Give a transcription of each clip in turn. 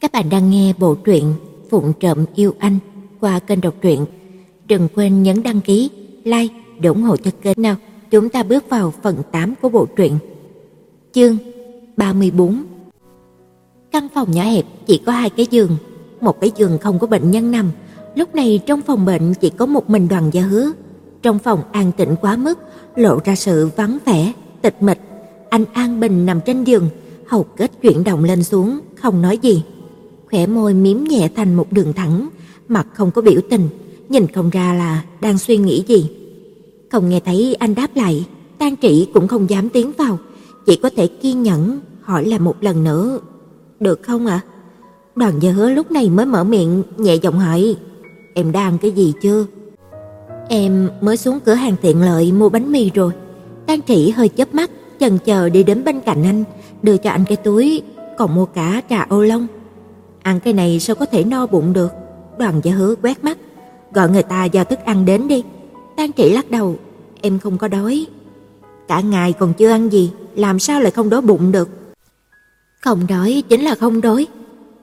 Các bạn đang nghe bộ truyện Phụng trộm yêu anh qua kênh đọc truyện. Đừng quên nhấn đăng ký, like để ủng hộ cho kênh nào. Chúng ta bước vào phần 8 của bộ truyện. Chương 34 Căn phòng nhỏ hẹp chỉ có hai cái giường, một cái giường không có bệnh nhân nằm. Lúc này trong phòng bệnh chỉ có một mình Đoàn Gia Hứa. Trong phòng an tĩnh quá mức, lộ ra sự vắng vẻ, tịch mịch. Anh An Bình nằm trên giường, hầu kết chuyển động lên xuống, không nói gì. Khỏe môi miếm nhẹ thành một đường thẳng, mặt không có biểu tình, nhìn không ra là đang suy nghĩ gì. Không nghe thấy anh đáp lại, Tang Trị cũng không dám tiến vào, chỉ có thể kiên nhẫn hỏi lại một lần nữa. "Được không ạ?" Đoàn Gia Hứa lúc này mới mở miệng nhẹ giọng hỏi, "Em đang cái gì chưa?" "Em mới xuống cửa hàng tiện lợi mua bánh mì rồi." Tang Trị hơi chớp mắt, chần chờ đi đến bên cạnh anh, đưa cho anh cái túi, còn mua cả trà ô long. Ăn cái này sao có thể no bụng được? Đoàn Gia Hứa quét mắt, gọi người ta giao thức ăn đến đi. Tang Trị lắc đầu, em không có đói. Cả ngày còn chưa ăn gì, làm sao lại không đói bụng được? Không đói chính là không đói.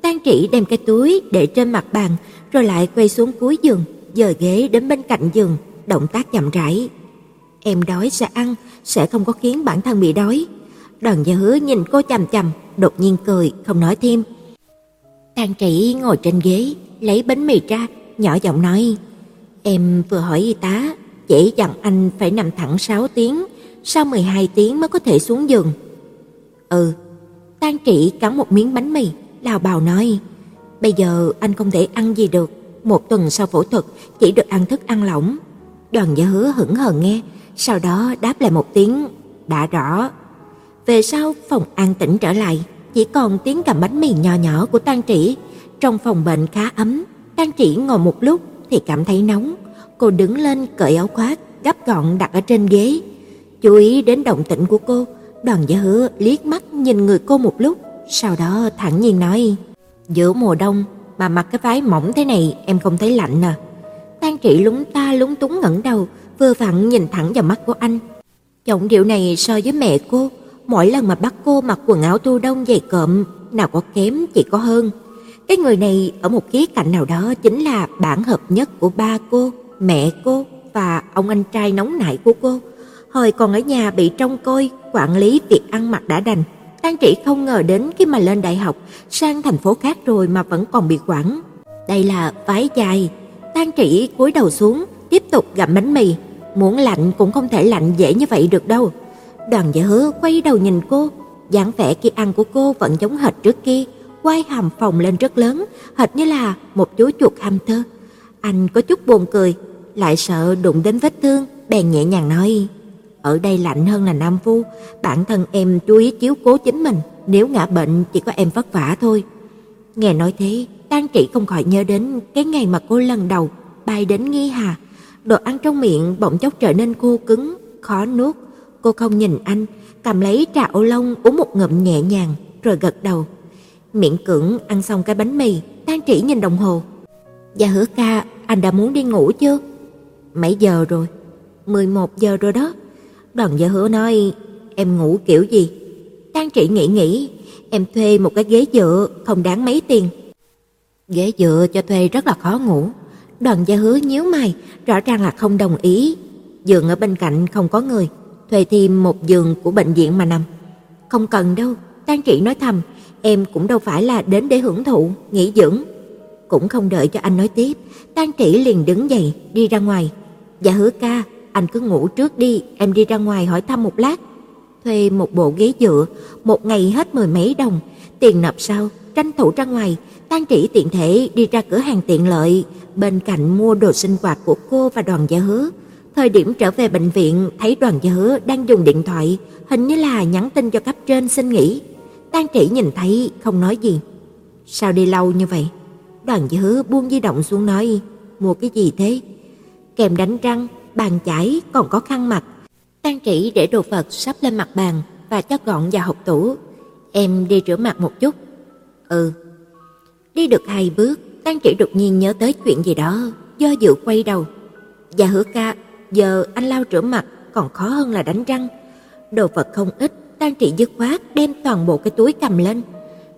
Tang Trị đem cái túi để trên mặt bàn, rồi lại quay xuống cuối giường, dời ghế đến bên cạnh giường, động tác chậm rãi. Em đói sẽ ăn, sẽ không có khiến bản thân bị đói. Đoàn Gia Hứa nhìn cô chằm chằm, đột nhiên cười, không nói thêm. Tang Trị ngồi trên ghế, lấy bánh mì ra, nhỏ giọng nói: "Em vừa hỏi y tá, chỉ dặn anh phải nằm thẳng 6 tiếng, sau 12 tiếng mới có thể xuống giường." "Ừ." Tang Trị cắn một miếng bánh mì, lào bào nói: "Bây giờ anh không thể ăn gì được, một tuần sau phẫu thuật chỉ được ăn thức ăn lỏng." Đoàn Gia Hứa hững hờ nghe, sau đó đáp lại một tiếng: "Đã rõ." Về sau phòng an tĩnh trở lại, chỉ còn tiếng cầm bánh mì nhỏ nhỏ của Tang Trĩ. Trong phòng bệnh khá ấm, Tang Trĩ ngồi một lúc thì cảm thấy nóng, cô đứng lên cởi áo khoác gấp gọn đặt ở trên ghế. Chú ý đến động tĩnh của cô, Đoàn Gia Hứa liếc mắt nhìn người cô một lúc, sau đó thẳng nhiên nói: "Giữa mùa đông mà mặc cái váy mỏng thế này em không thấy lạnh à?" Tang Trĩ lúng ta lúng túng ngẩng đầu, vừa vặn nhìn thẳng vào mắt của anh. Giọng điệu này so với mẹ cô, mỗi lần mà bắt cô mặc quần áo tu đông dày cộm, nào có kém chỉ có hơn. Cái người này ở một khía cạnh nào đó chính là bản hợp nhất của ba cô, mẹ cô và ông anh trai nóng nảy của cô. Hồi còn ở nhà bị trông coi, quản lý việc ăn mặc đã đành. tan Trị không ngờ đến khi mà lên đại học, sang thành phố khác rồi mà vẫn còn bị quản. Đây là váy dài. tan Trị cúi đầu xuống, tiếp tục gặm bánh mì. Muốn lạnh cũng không thể lạnh dễ như vậy được đâu. Đoàn Dạ Hứa quay đầu nhìn cô, dáng vẻ khi ăn của cô vẫn giống hệt trước kia, quay hàm phòng lên rất lớn, hệt như là một chú chuột ham thơ. Anh có chút buồn cười, lại sợ đụng đến vết thương, bèn nhẹ nhàng nói: "Ở đây lạnh hơn là Nam Phu, bản thân em chú ý chiếu cố chính mình, nếu ngã bệnh chỉ có em vất vả thôi." Nghe nói thế, Tang Trị không khỏi nhớ đến cái ngày mà cô lần đầu bay đến Nghi Hà, đồ ăn trong miệng bỗng chốc trở nên khô cứng, khó nuốt. Cô không nhìn anh, cầm lấy trà ô long uống một ngụm nhẹ nhàng rồi gật đầu. Miễn cưỡng ăn xong cái bánh mì, tan Trĩ nhìn đồng hồ. "Dạ Hứa ca, anh đã muốn đi ngủ chưa?" "Mấy giờ rồi?" "11 giờ rồi đó." Đoàn Dạ Hứa nói, "Em ngủ kiểu gì?" tan Trĩ nghĩ nghĩ, "Em thuê một cái ghế dựa không đáng mấy tiền." Ghế dựa cho thuê rất là khó ngủ. Đoàn Gia Hứa nhíu mày, rõ ràng là không đồng ý. Giường ở bên cạnh không có người, thuê thêm một giường của bệnh viện mà nằm. Không cần đâu, Tang Trị nói thầm, em cũng đâu phải là đến để hưởng thụ, nghỉ dưỡng. Cũng không đợi cho anh nói tiếp, Tang Trị liền đứng dậy đi ra ngoài. Dạ Hứa ca, anh cứ ngủ trước đi, em đi ra ngoài hỏi thăm một lát. Thuê một bộ ghế dựa, một ngày hết mười mấy đồng, tiền nộp sau, tranh thủ ra ngoài, Tang Trị tiện thể đi ra cửa hàng tiện lợi, bên cạnh mua đồ sinh hoạt của cô và đoàn gia hứa. Thời điểm trở về bệnh viện, thấy đoàn gia đang dùng điện thoại, hình như là nhắn tin cho cấp trên xin nghỉ. Tang Trị nhìn thấy không nói gì. Sao đi lâu như vậy? Đoàn gia buông di động xuống nói, mua cái gì thế? Kèm đánh răng, bàn chải, còn có khăn mặt. Tang Trị để đồ vật sắp lên mặt bàn và cho gọn vào hộp tủ. Em đi rửa mặt một chút. Ừ. Đi được hai bước, Tang Trị đột nhiên nhớ tới chuyện gì đó, do dự quay đầu. Dạ hứa ca, giờ anh lau rửa mặt còn khó hơn là đánh răng. Đồ vật không ít, Tang Trị dứt khoát đem toàn bộ cái túi cầm lên.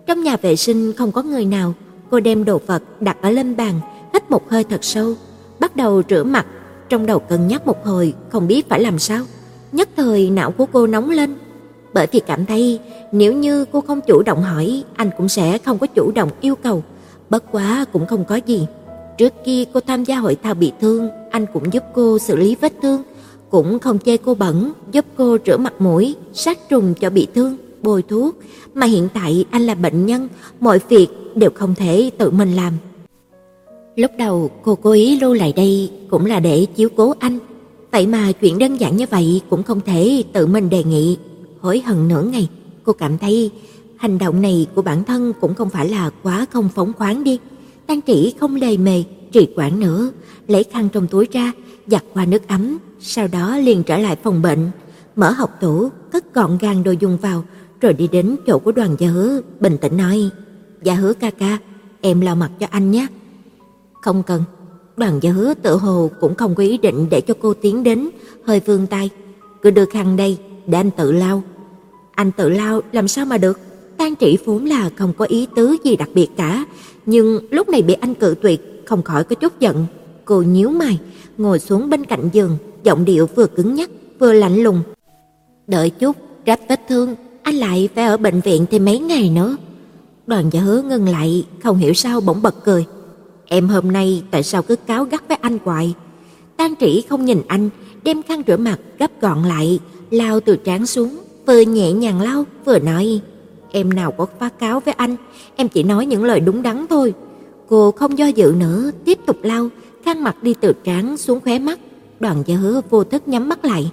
Trong nhà vệ sinh không có người nào, cô đem đồ vật đặt ở lên bàn, hít một hơi thật sâu, bắt đầu rửa mặt, trong đầu cân nhắc một hồi không biết phải làm sao. Nhất thời não của cô nóng lên, bởi vì cảm thấy nếu như cô không chủ động hỏi, anh cũng sẽ không có chủ động yêu cầu, bất quá cũng không có gì. Trước kia cô tham gia hội thao bị thương, anh cũng giúp cô xử lý vết thương, cũng không chê cô bẩn, giúp cô rửa mặt mũi, sát trùng cho bị thương, bôi thuốc, mà hiện tại anh là bệnh nhân, mọi việc đều không thể tự mình làm. Lúc đầu cô cố ý lưu lại đây cũng là để chiếu cố anh, vậy mà chuyện đơn giản như vậy cũng không thể tự mình đề nghị. Hối hận nửa ngày, cô cảm thấy hành động này của bản thân cũng không phải là quá không phóng khoáng đi. Tang Trĩ không lề mề, trì quản nữa, lấy khăn trong túi ra, giặt qua nước ấm, sau đó liền trở lại phòng bệnh, mở hộc tủ, cất gọn gàng đồ dùng vào, rồi đi đến chỗ của Đoàn Gia Hứa, bình tĩnh nói: "Dạ Hứa ca ca, em lau mặt cho anh nhé." "Không cần." Đoàn Gia Hứa tự hồ cũng không có ý định để cho cô tiến đến, hơi vươn tay, "Cứ đưa khăn đây, để anh tự lau." "Anh tự lau làm sao mà được?" Tan Trị vốn là không có ý tứ gì đặc biệt cả, nhưng lúc này bị anh cự tuyệt, không khỏi có chút giận. Cô nhíu mày, ngồi xuống bên cạnh giường, giọng điệu vừa cứng nhắc vừa lạnh lùng. "Đợi chút, rách vết thương, anh lại phải ở bệnh viện thêm mấy ngày nữa." Đoàn giả Hứa ngừng lại, không hiểu sao bỗng bật cười. "Em hôm nay tại sao cứ cáo gắt với anh hoài?" Tang Trĩ không nhìn anh, đem khăn rửa mặt gấp gọn lại, lau từ trán xuống, vừa nhẹ nhàng lau vừa nói: "Em nào có phá cáo với anh, em chỉ nói những lời đúng đắn thôi." Cô không do dự nữa, tiếp tục lau, khăn mặt đi từ trán xuống khóe mắt. Đoàn Gia Hứa vô thức nhắm mắt lại.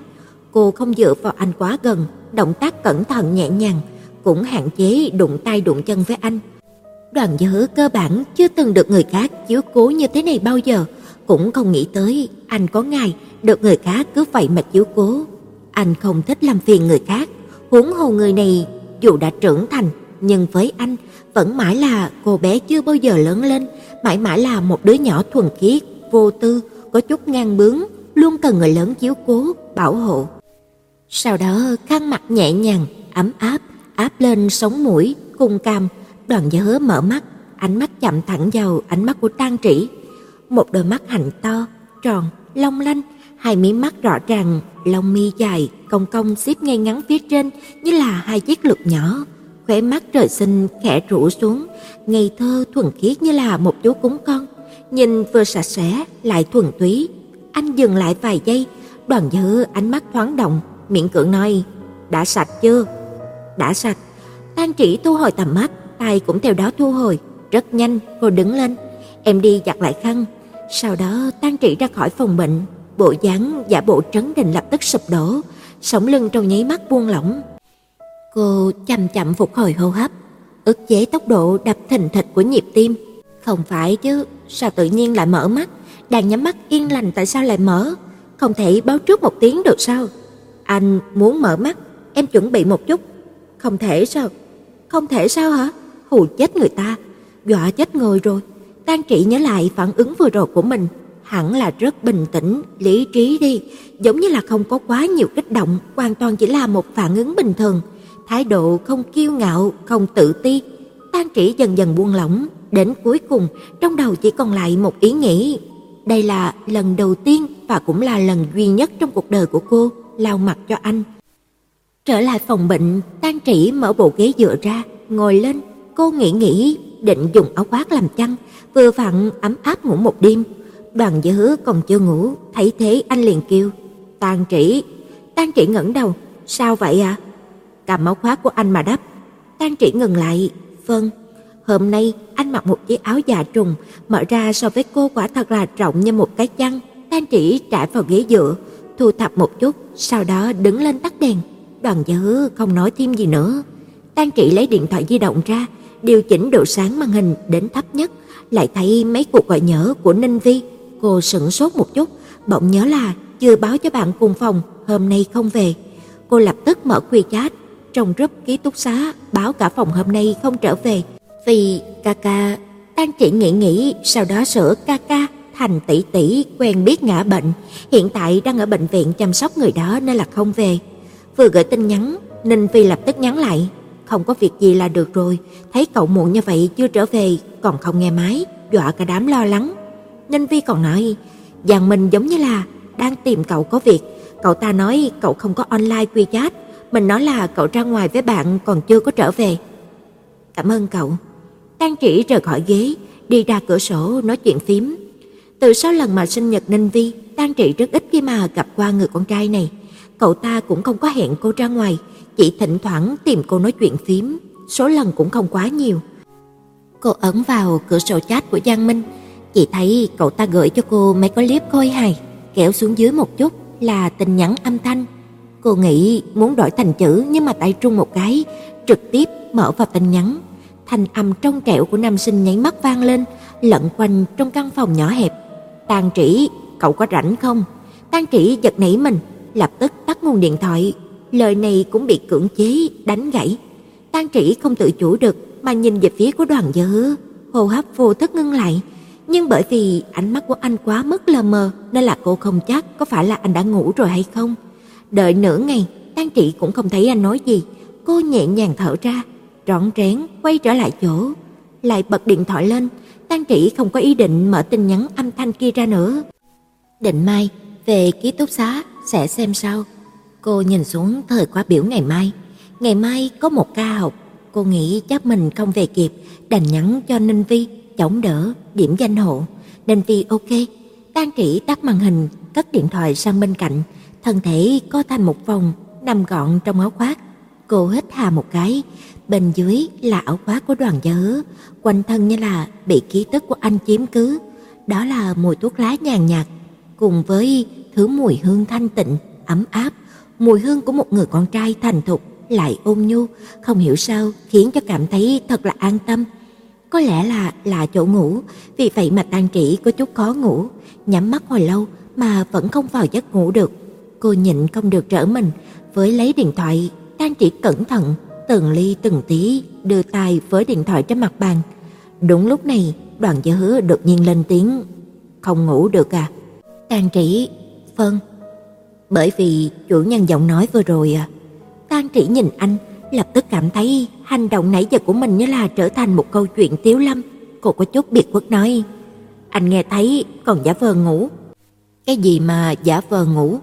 Cô không dựa vào anh quá gần, động tác cẩn thận nhẹ nhàng, cũng hạn chế đụng tay đụng chân với anh. Đoàn Gia Hứa cơ bản chưa từng được người khác chiếu cố như thế này bao giờ, cũng không nghĩ tới anh có ngày được người khác cứ vậy mà chiếu cố. Anh không thích làm phiền người khác, huống hồ người này dù đã trưởng thành nhưng với anh vẫn mãi là cô bé chưa bao giờ lớn lên, mãi mãi là một đứa nhỏ thuần khiết, vô tư, có chút ngang bướng, luôn cần người lớn chiếu cố, bảo hộ. Sau đó khăn mặt nhẹ nhàng, ấm áp áp lên sống mũi, cung cam Đoàn Gia Hứa mở mắt, ánh mắt chậm thẳng vào ánh mắt của Tang Trĩ. Một đôi mắt hạnh to, tròn, long lanh, hai mí mắt rõ ràng, lông mi dài, cong cong xếp ngay ngắn phía trên như là hai chiếc lược nhỏ khóe mắt trời sinh khẽ rũ xuống, ngây thơ thuần khiết như là một chú cúng con, nhìn vừa sạch sẽ lại thuần túy. Anh dừng lại vài giây, Đoàn Dư ánh mắt thoáng động, miệng cưỡng nói: "Đã sạch chưa?" "Đã sạch." tan Chỉ thu hồi tầm mắt, tay cũng theo đó thu hồi, rất nhanh cô đứng lên, em đi giặt lại khăn. Sau đó tan Chỉ ra khỏi phòng bệnh, bộ dáng giả bộ trấn định lập tức sụp đổ, sống lưng trong nháy mắt buông lỏng, Cô chậm chậm phục hồi hô hấp, ức chế tốc độ đập thình thịch của nhịp tim. Không phải chứ, sao tự nhiên lại mở mắt? Đang nhắm mắt yên lành tại sao lại mở? Không thể báo trước một tiếng được sao? Anh muốn mở mắt, em chuẩn bị một chút. Không thể sao? Không thể sao hả? Hù chết người ta, dọa chết người rồi. Tang Trị nhớ lại phản ứng vừa rồi của mình, hẳn là rất bình tĩnh, lý trí đi, giống như là không có quá nhiều kích động, hoàn toàn chỉ là một phản ứng bình thường thái độ không kiêu ngạo, không tự ti. tan Trĩ dần dần buông lỏng, đến cuối cùng trong đầu chỉ còn lại một ý nghĩ. Đây là lần đầu tiên và cũng là lần duy nhất trong cuộc đời của cô lao mặt cho anh. Trở lại phòng bệnh, tan Trĩ mở bộ ghế dựa ra, ngồi lên, cô nghĩ nghĩ định dùng áo khoác làm chăn, vừa vặn ấm áp ngủ một đêm. Đoàn Dư còn chưa ngủ, thấy thế anh liền kêu: "Tang Trĩ." Tang Trĩ ngẩng đầu, "Sao vậy ạ?" À? cầm máu khóa của anh mà đắp. Tang trĩ ngừng lại, "Vâng, hôm nay anh mặc một chiếc áo dạ trùng, mở ra so với cô quả thật là rộng như một cái chăn." Tang trĩ trải vào ghế dựa, thu thập một chút, sau đó đứng lên tắt đèn. Đoàn Dư không nói thêm gì nữa. Tang trĩ lấy điện thoại di động ra, điều chỉnh độ sáng màn hình đến thấp nhất, lại thấy mấy cuộc gọi nhỡ của Ninh Vi. Cô sững sốt một chút, bỗng nhớ là chưa báo cho bạn cùng phòng hôm nay không về. Cô lập tức mở quy chat trong group ký túc xá báo cả phòng hôm nay không trở về vì ca ca đang chỉ nghĩ nghĩ sau đó sửa ca ca thành tỷ tỷ quen biết ngã bệnh, hiện tại đang ở bệnh viện chăm sóc người đó nên là không về. Vừa gửi tin nhắn, Ninh Phi lập tức nhắn lại, không có việc gì là được rồi, thấy cậu muộn như vậy chưa trở về còn không nghe máy, dọa cả đám lo lắng. Ninh Vi còn nói, Giang Minh giống như là đang tìm cậu có việc, cậu ta nói cậu không có online quy chat, mình nói là cậu ra ngoài với bạn còn chưa có trở về. Cảm ơn cậu. Tang Chỉ rời khỏi ghế, đi ra cửa sổ nói chuyện phím. Từ sau lần mà sinh nhật Ninh Vi, Tang Trị rất ít khi mà gặp qua người con trai này. Cậu ta cũng không có hẹn cô ra ngoài, chỉ thỉnh thoảng tìm cô nói chuyện phím, số lần cũng không quá nhiều. Cô ấn vào cửa sổ chat của Giang Minh, chị thấy cậu ta gửi cho cô mấy cái clip khôi hài, kéo xuống dưới một chút là tin nhắn âm thanh. Cô nghĩ muốn đổi thành chữ nhưng mà tay trung một cái, trực tiếp mở vào tin nhắn. Thanh âm trong trẻo của nam sinh nháy mắt vang lên, lẫn quanh trong căn phòng nhỏ hẹp. Tàn Trĩ, cậu có rảnh không? Tàn Trĩ giật nảy mình, lập tức tắt nguồn điện thoại. Lời này cũng bị cưỡng chế đánh gãy. Tàn Trĩ không tự chủ được mà nhìn về phía của Đoàn Dư, hô hấp vô thức ngưng lại, nhưng bởi vì ánh mắt của anh quá mức lờ mờ nên là cô không chắc có phải là anh đã ngủ rồi hay không. Đợi nửa ngày, Tang Trị cũng không thấy anh nói gì, cô nhẹ nhàng thở ra, rón rén quay trở lại chỗ, lại bật điện thoại lên, Tang Trị không có ý định mở tin nhắn âm thanh kia ra nữa. Định mai về ký túc xá sẽ xem sau. Cô nhìn xuống thời khóa biểu ngày mai, ngày mai có một ca học, cô nghĩ chắc mình không về kịp, đành nhắn cho Ninh Vi chống đỡ điểm danh hộ. nên Vi ok, Tang Trĩ tắt màn hình, cất điện thoại sang bên cạnh, thân thể co thành một vòng, nằm gọn trong áo khoác. Cô hít hà một cái, bên dưới là áo khoác của đoàn gia hứa, quanh thân như là bị ký tức của anh chiếm cứ. Đó là mùi thuốc lá nhàn nhạt, cùng với thứ mùi hương thanh tịnh, ấm áp, mùi hương của một người con trai thành thục lại ôn nhu, không hiểu sao khiến cho cảm thấy thật là an tâm. Có lẽ là là chỗ ngủ, vì vậy mà Tang Trĩ có chút khó ngủ, nhắm mắt hồi lâu mà vẫn không vào giấc ngủ được. Cô nhịn không được trở mình, với lấy điện thoại, Tang Trĩ cẩn thận từng ly từng tí đưa tay với điện thoại trên mặt bàn. Đúng lúc này, Đoàn Gia Hứa đột nhiên lên tiếng, "Không ngủ được à?" Tang Trĩ, "Vâng." Bởi vì chủ nhân giọng nói vừa rồi à. Tang Trĩ nhìn anh, lập tức cảm thấy hành động nãy giờ của mình như là trở thành một câu chuyện tiếu lâm. Cô có chút biệt quất nói, "Anh nghe thấy còn giả vờ ngủ." "Cái gì mà giả vờ ngủ?"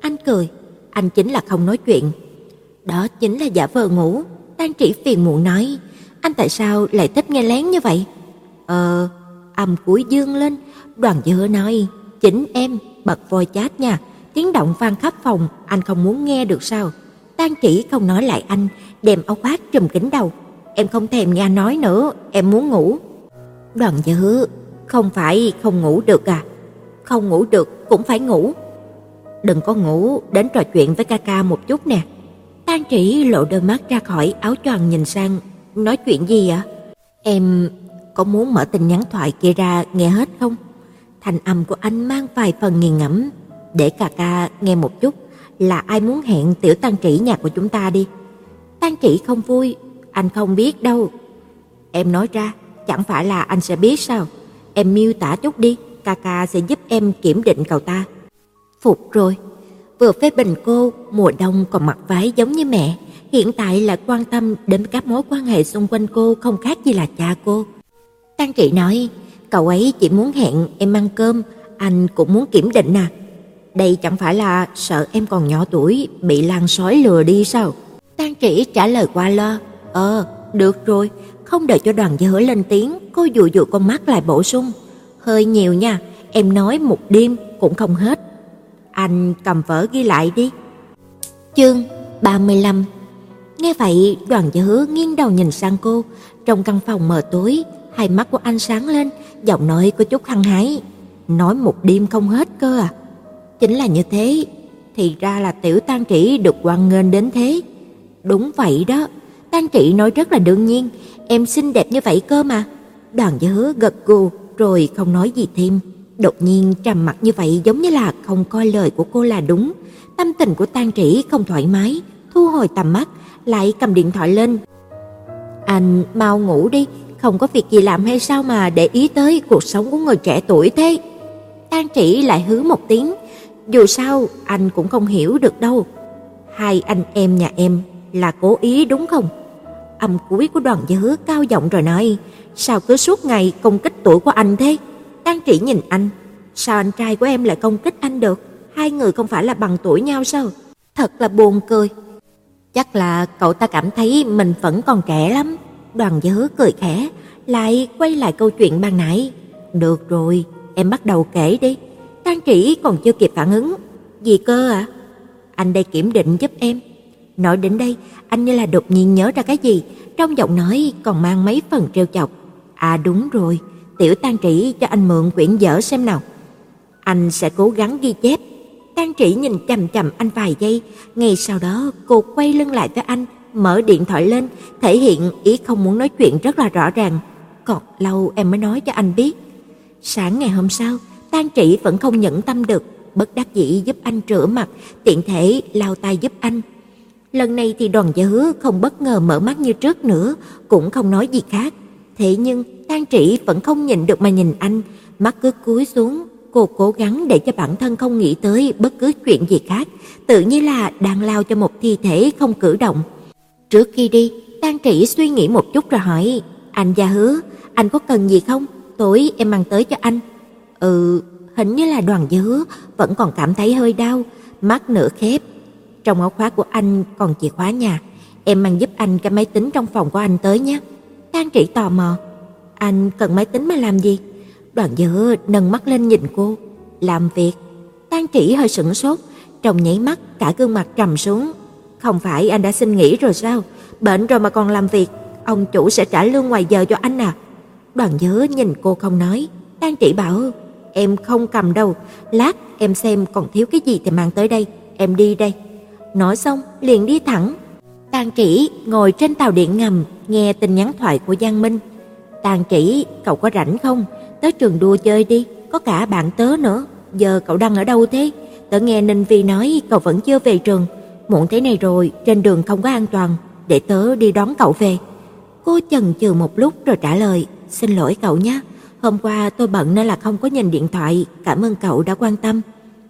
Anh cười, "Anh chính là không nói chuyện." Đó chính là giả vờ ngủ. tan Trĩ phiền muộn nói, anh tại sao lại thích nghe lén như vậy? Ờ, âm cuối dương lên, Đoàn Dư nói, chính em bật voi chat nha, tiếng động vang khắp phòng, anh không muốn nghe được sao? Tan chỉ không nói lại anh, đem áo khoác trùm kín đầu. Em không thèm nghe nói nữa, em muốn ngủ. Đoàn Dư, không phải không ngủ được à? Không ngủ được cũng phải ngủ. Đừng có ngủ, đến trò chuyện với ca ca một chút nè. Tan Trĩ lộ đôi mắt ra khỏi áo choàng nhìn sang, nói chuyện gì ạ? Em có muốn mở tin nhắn thoại kia ra nghe hết không? Thành âm của anh mang vài phần nghiền ngẫm, để ca ca nghe một chút, là ai muốn hẹn tiểu Tăng Trĩ nhà của chúng ta đi. Tăng Trĩ không vui, anh không biết đâu. Em nói ra, chẳng phải là anh sẽ biết sao? Em miêu tả chút đi, ca ca sẽ giúp em kiểm định cậu ta. Phục rồi, vừa phê bình cô mùa đông còn mặc váy giống như mẹ, hiện tại lại quan tâm đến các mối quan hệ xung quanh cô không khác gì là cha cô. Tăng Trị nói, cậu ấy chỉ muốn hẹn em ăn cơm, anh cũng muốn kiểm định à. Đây chẳng phải là sợ em còn nhỏ tuổi bị lan sói lừa đi sao? Tang Trĩ trả lời qua lo, ờ, được rồi, không đợi cho đoàn gia hứa lên tiếng, cô dụ dụ con mắt lại bổ sung. Hơi nhiều nha, em nói một đêm cũng không hết. Anh cầm vở ghi lại đi. Chương 35 Nghe vậy, đoàn gia hứa nghiêng đầu nhìn sang cô. Trong căn phòng mờ tối, hai mắt của anh sáng lên, giọng nói có chút hăng hái. Nói một đêm không hết cơ à? Chính là như thế, thì ra là tiểu tan trĩ được quan nghênh đến thế. Đúng vậy đó, tan trĩ nói rất là đương nhiên, em xinh đẹp như vậy cơ mà. Đoàn gia hứa gật gù rồi không nói gì thêm. Đột nhiên trầm mặt như vậy giống như là không coi lời của cô là đúng. Tâm tình của Tang Trĩ không thoải mái, thu hồi tầm mắt, lại cầm điện thoại lên. Anh mau ngủ đi, không có việc gì làm hay sao mà để ý tới cuộc sống của người trẻ tuổi thế. Tang Trĩ lại hứ một tiếng, dù sao anh cũng không hiểu được đâu. Hai anh em nhà em là cố ý đúng không? âm cuối của đoàn dứa cao giọng rồi nói, sao cứ suốt ngày công kích tuổi của anh thế? Tang Trĩ nhìn anh, sao anh trai của em lại công kích anh được? Hai người không phải là bằng tuổi nhau sao? Thật là buồn cười. Chắc là cậu ta cảm thấy mình vẫn còn trẻ lắm. Đoàn dứa cười khẽ, lại quay lại câu chuyện ban nãy. Được rồi, em bắt đầu kể đi. Tang Trĩ còn chưa kịp phản ứng. Gì cơ ạ? À? Anh đây kiểm định giúp em. Nói đến đây, anh như là đột nhiên nhớ ra cái gì, trong giọng nói còn mang mấy phần trêu chọc. À đúng rồi, tiểu Tang Trĩ cho anh mượn quyển vở xem nào. Anh sẽ cố gắng ghi chép. Tang Trĩ nhìn chằm chằm anh vài giây, ngay sau đó cô quay lưng lại với anh, mở điện thoại lên, thể hiện ý không muốn nói chuyện rất là rõ ràng. Còn lâu em mới nói cho anh biết. Sáng ngày hôm sau, Tang trị vẫn không nhẫn tâm được, bất đắc dĩ giúp anh rửa mặt, tiện thể lau tay giúp anh. Lần này thì Đoàn Gia Hứa không bất ngờ mở mắt như trước nữa, cũng không nói gì khác. Thế nhưng Tang trị vẫn không nhìn được mà nhìn anh, mắt cứ cúi xuống, cô cố gắng để cho bản thân không nghĩ tới bất cứ chuyện gì khác, tự như là đang lao cho một thi thể không cử động. Trước khi đi, Tang trị suy nghĩ một chút rồi hỏi, "Anh Gia Hứa, anh có cần gì không? Tối em mang tới cho anh." "Ừ, hình như là Đoàn dứ vẫn còn cảm thấy hơi đau, mắt nửa khép. Trong áo khóa của anh còn chìa khóa nhà, em mang giúp anh cái máy tính trong phòng của anh tới nhé." Tang trị tò mò, "Anh cần máy tính mà làm gì?" Đoàn dứ nâng mắt lên nhìn cô, "Làm việc." Tang trị hơi sững sốt, trong nháy mắt cả gương mặt trầm xuống. "Không phải anh đã xin nghỉ rồi sao? Bệnh rồi mà còn làm việc, ông chủ sẽ trả lương ngoài giờ cho anh à?" Đoàn dứ nhìn cô không nói, Tang trị bảo, "Em không cầm đâu, lát em xem còn thiếu cái gì thì mang tới đây, em đi đây." Nói xong, liền đi thẳng. Tàn Trĩ ngồi trên tàu điện ngầm, nghe tin nhắn thoại của Giang Minh. Tàn Trĩ, cậu có rảnh không? Tới trường đua chơi đi, có cả bạn tớ nữa. Giờ cậu đang ở đâu thế? Tớ nghe Ninh Vi nói cậu vẫn chưa về trường. Muộn thế này rồi, trên đường không có an toàn, để tớ đi đón cậu về." Cô chần chừ một lúc rồi trả lời, "Xin lỗi cậu nhé, hôm qua tôi bận nên là không có nhìn điện thoại, cảm ơn cậu đã quan tâm."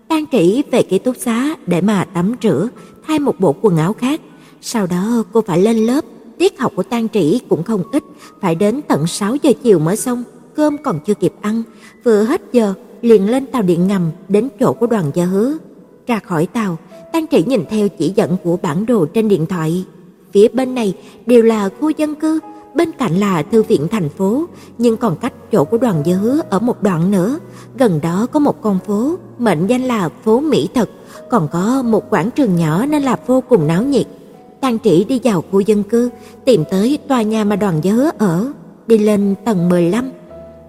Đang Trĩ về ký túc xá để mà tắm rửa, thay một bộ quần áo khác. Sau đó cô phải lên lớp, tiết học của Tang Trĩ cũng không ít, phải đến tận 6 giờ chiều mới xong, cơm còn chưa kịp ăn, vừa hết giờ liền lên tàu điện ngầm đến chỗ của Đoàn Gia Hứa. Ra khỏi tàu, Tang Trĩ nhìn theo chỉ dẫn của bản đồ trên điện thoại, phía bên này đều là khu dân cư, bên cạnh là thư viện thành phố, nhưng còn cách chỗ của Đoàn giới Hứa ở một đoạn nữa, gần đó có một con phố mệnh danh là phố Mỹ Thực, còn có một quảng trường nhỏ nên là vô cùng náo nhiệt. Tang Trĩ đi vào khu dân cư, tìm tới tòa nhà mà Đoàn giới Hứa ở, đi lên tầng 15.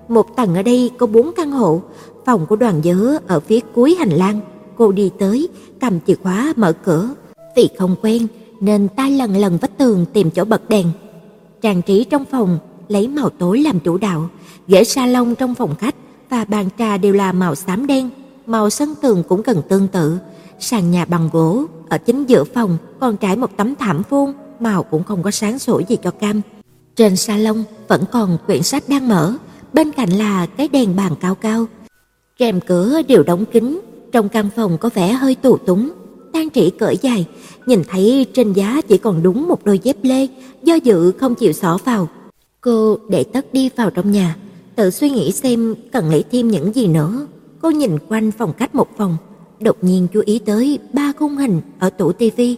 Một tầng ở đây có bốn căn hộ, phòng của Đoàn giới Hứa ở phía cuối hành lang. Cô đi tới, cầm chìa khóa mở cửa. Vì không quen nên tay lần lần vách tường tìm chỗ bật đèn. Trang trí trong phòng lấy màu tối làm chủ đạo, ghế salon trong phòng khách và bàn trà đều là màu xám đen, màu sân tường cũng gần tương tự. Sàn nhà bằng gỗ, ở chính giữa phòng còn trải một tấm thảm vuông, màu cũng không có sáng sủa gì cho cam. Trên salon vẫn còn quyển sách đang mở, bên cạnh là cái đèn bàn cao cao. Rèm cửa đều đóng kín, trong căn phòng có vẻ hơi tù túng. Tang Trĩ cởi giày, nhìn thấy trên giá chỉ còn đúng một đôi dép lê, do dự không chịu xỏ vào. Cô để tất đi vào trong nhà, tự suy nghĩ xem cần lấy thêm những gì nữa. Cô nhìn quanh phòng khách một vòng, đột nhiên chú ý tới ba khung hình ở tủ tivi.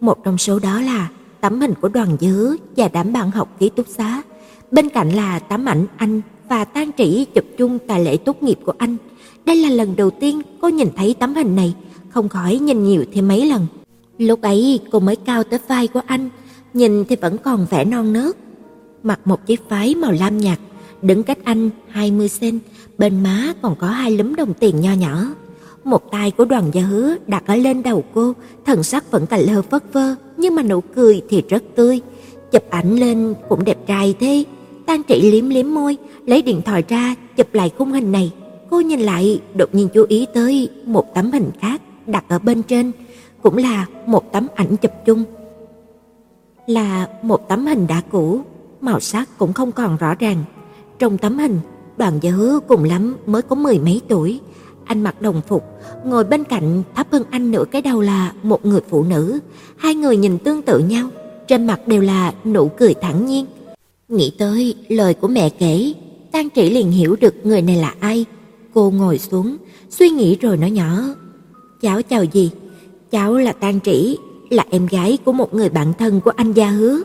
Một trong số đó là tấm hình của Đoàn Dứa và đám bạn học ký túc xá. Bên cạnh là tấm ảnh anh và Tang Trĩ chụp chung tại lễ tốt nghiệp của anh. Đây là lần đầu tiên cô nhìn thấy tấm hình này, không khỏi nhìn nhiều thêm mấy lần. Lúc ấy cô mới cao tới vai của anh, nhìn thì vẫn còn vẻ non nớt. Mặc một chiếc váy màu lam nhạt, đứng cách anh 20 cm, bên má còn có hai lúm đồng tiền nho nhỏ. Một tay của Đoàn Gia Hứa đặt ở lên đầu cô, thần sắc vẫn cà lơ phất phơ, nhưng mà nụ cười thì rất tươi. Chụp ảnh lên cũng đẹp trai thế. tan Trị liếm liếm môi, lấy điện thoại ra chụp lại khung hình này. Cô nhìn lại, đột nhiên chú ý tới một tấm hình khác đặt ở bên trên, cũng là một tấm ảnh chụp chung. Là một tấm hình đã cũ, màu sắc cũng không còn rõ ràng. Trong tấm hình, Đoàn Gia Hứa cùng lắm mới có mười mấy tuổi, anh mặc đồng phục, ngồi bên cạnh thấp hơn anh nửa cái đầu là một người phụ nữ, hai người nhìn tương tự nhau. trên mặt đều là nụ cười thản nhiên. Nghĩ tới lời của mẹ kể, Tang Trĩ liền hiểu được người này là ai. Cô ngồi xuống, suy nghĩ rồi nói nhỏ: "Cháu chào gì? Cháu là tan Trĩ, là em gái của một người bạn thân của anh Gia Hứa."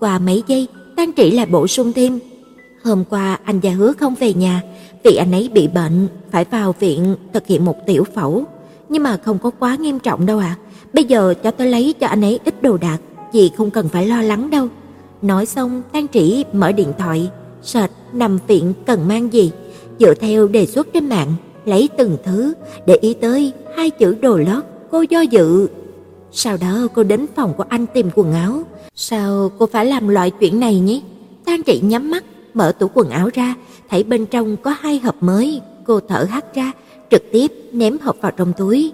Qua mấy giây, tan Trĩ lại bổ sung thêm: "Hôm qua anh Gia Hứa không về nhà, vì anh ấy bị bệnh, phải vào viện thực hiện một tiểu phẫu, nhưng mà không có quá nghiêm trọng đâu ạ. À. Bây giờ cho tôi lấy cho anh ấy ít đồ đạc, dì không cần phải lo lắng đâu." Nói xong, tan Trĩ mở điện thoại, sệt nằm viện cần mang gì, dựa theo đề xuất trên mạng, lấy từng thứ, để ý tới hai chữ đồ lót, cô do dự. Sau đó cô đến phòng của anh tìm quần áo. Sao cô phải làm loại chuyện này nhỉ? tan Trị nhắm mắt, mở tủ quần áo ra, thấy bên trong có hai hộp mới, cô thở hắt ra, trực tiếp ném hộp vào trong túi.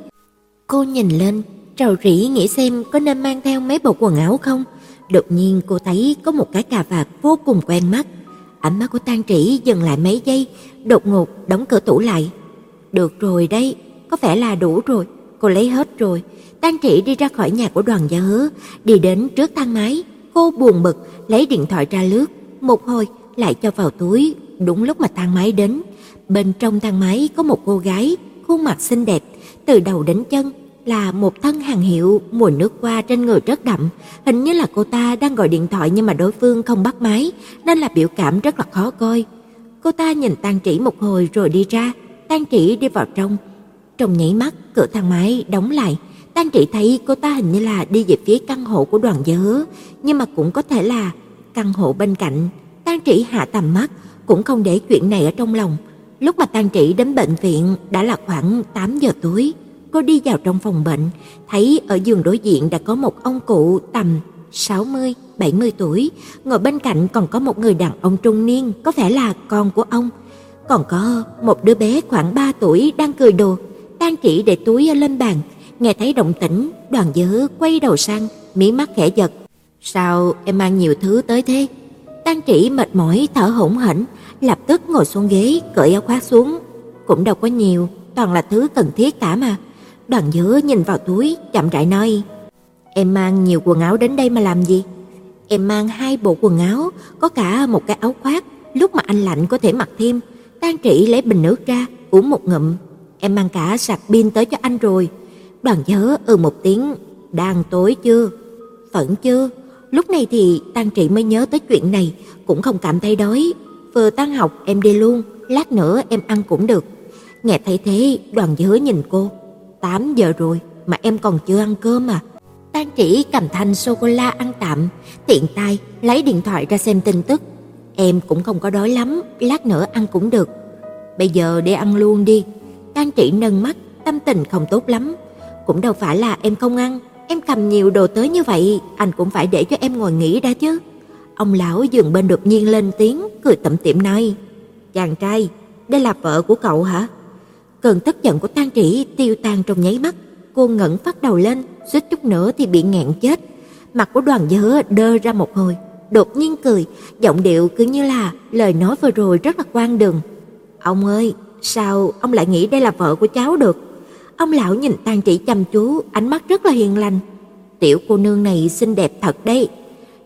Cô nhìn lên, rầu rĩ nghĩ xem có nên mang theo mấy bộ quần áo không. Đột nhiên cô thấy có một cái cà vạt vô cùng quen mắt. Ánh mắt của tan Trĩ dừng lại mấy giây, đột ngột đóng cửa tủ lại. Được rồi đấy, có vẻ là đủ rồi, cô lấy hết rồi. Tang Trị đi ra khỏi nhà của Đoàn Gia Hứa, đi đến trước thang máy, cô buồn bực lấy điện thoại ra lướt, một hồi lại cho vào túi, đúng lúc mà thang máy đến. Bên trong thang máy có một cô gái, khuôn mặt xinh đẹp, từ đầu đến chân là một thân hàng hiệu, mùi nước hoa trên người rất đậm, hình như là cô ta đang gọi điện thoại nhưng mà đối phương không bắt máy, nên là biểu cảm rất là khó coi. Cô ta nhìn Tang Trĩ một hồi rồi đi ra, Tang Trĩ đi vào trong. Trong nháy mắt, cửa thang máy đóng lại, Tang Trĩ thấy cô ta hình như là đi về phía căn hộ của Đoàn Gia nhưng mà cũng có thể là căn hộ bên cạnh. Tang Trĩ hạ tầm mắt, cũng không để chuyện này ở trong lòng. Lúc mà Tang Trĩ đến bệnh viện đã là khoảng 8 giờ tối. Cô đi vào trong phòng bệnh, thấy ở giường đối diện đã có một ông cụ tầm 60, 70 tuổi, ngồi bên cạnh còn có một người đàn ông trung niên, có vẻ là con của ông. Còn có một đứa bé khoảng 3 tuổi đang cười đùa, đang chỉ để túi lên bàn, nghe thấy động tĩnh, Đoàn Dư quay đầu sang, mí mắt khẽ giật. "Sao em mang nhiều thứ tới thế?" Tang Chỉ mệt mỏi thở hổn hển, lập tức ngồi xuống ghế, cởi áo khoác xuống. Cũng đâu có nhiều, toàn là thứ cần thiết cả mà. Đoàn Dứa nhìn vào túi, chậm rãi nói: "Em mang nhiều quần áo đến đây mà làm gì?" "Em mang hai bộ quần áo, có cả một cái áo khoác, lúc mà anh lạnh có thể mặc thêm." Tang Trĩ lấy bình nước ra, uống một ngụm. "Em mang cả sạc pin tới cho anh rồi." Đoàn nhớ ừ một tiếng, "Đang tối chưa?" "Vẫn chưa." Lúc này thì Tang Trị mới nhớ tới chuyện này, cũng không cảm thấy đói. Vừa tan học em đi luôn, lát nữa em ăn cũng được. Nghe thấy thế, Đoàn nhớ nhìn cô, 8 giờ rồi mà em còn chưa ăn cơm à? Tang trị cầm thanh sô cô la ăn tạm, tiện tay lấy điện thoại ra xem tin tức. Em cũng không có đói lắm, lát nữa ăn cũng được. Bây giờ để ăn luôn đi. Tang trị nâng mắt, tâm tình không tốt lắm. Cũng đâu phải là em không ăn, em cầm nhiều đồ tới như vậy, anh cũng phải để cho em ngồi nghỉ đã chứ. Ông lão dừng bên đột nhiên lên tiếng, cười tẩm tiệm nói: "Chàng trai, đây là vợ của cậu hả?" Cơn tức giận của Tang Trĩ tiêu tan trong nháy mắt, cô ngẩng phát đầu lên, suýt chút nữa thì bị nghẹn chết. Mặt của Đoàn Dứa đơ ra một hồi, đột nhiên cười, giọng điệu cứ như là lời nói vừa rồi rất là quan đường. "Ông ơi, sao ông lại nghĩ đây là vợ của cháu được?" Ông lão nhìn Tang trị chăm chú, ánh mắt rất là hiền lành. "Tiểu cô nương này xinh đẹp thật đấy."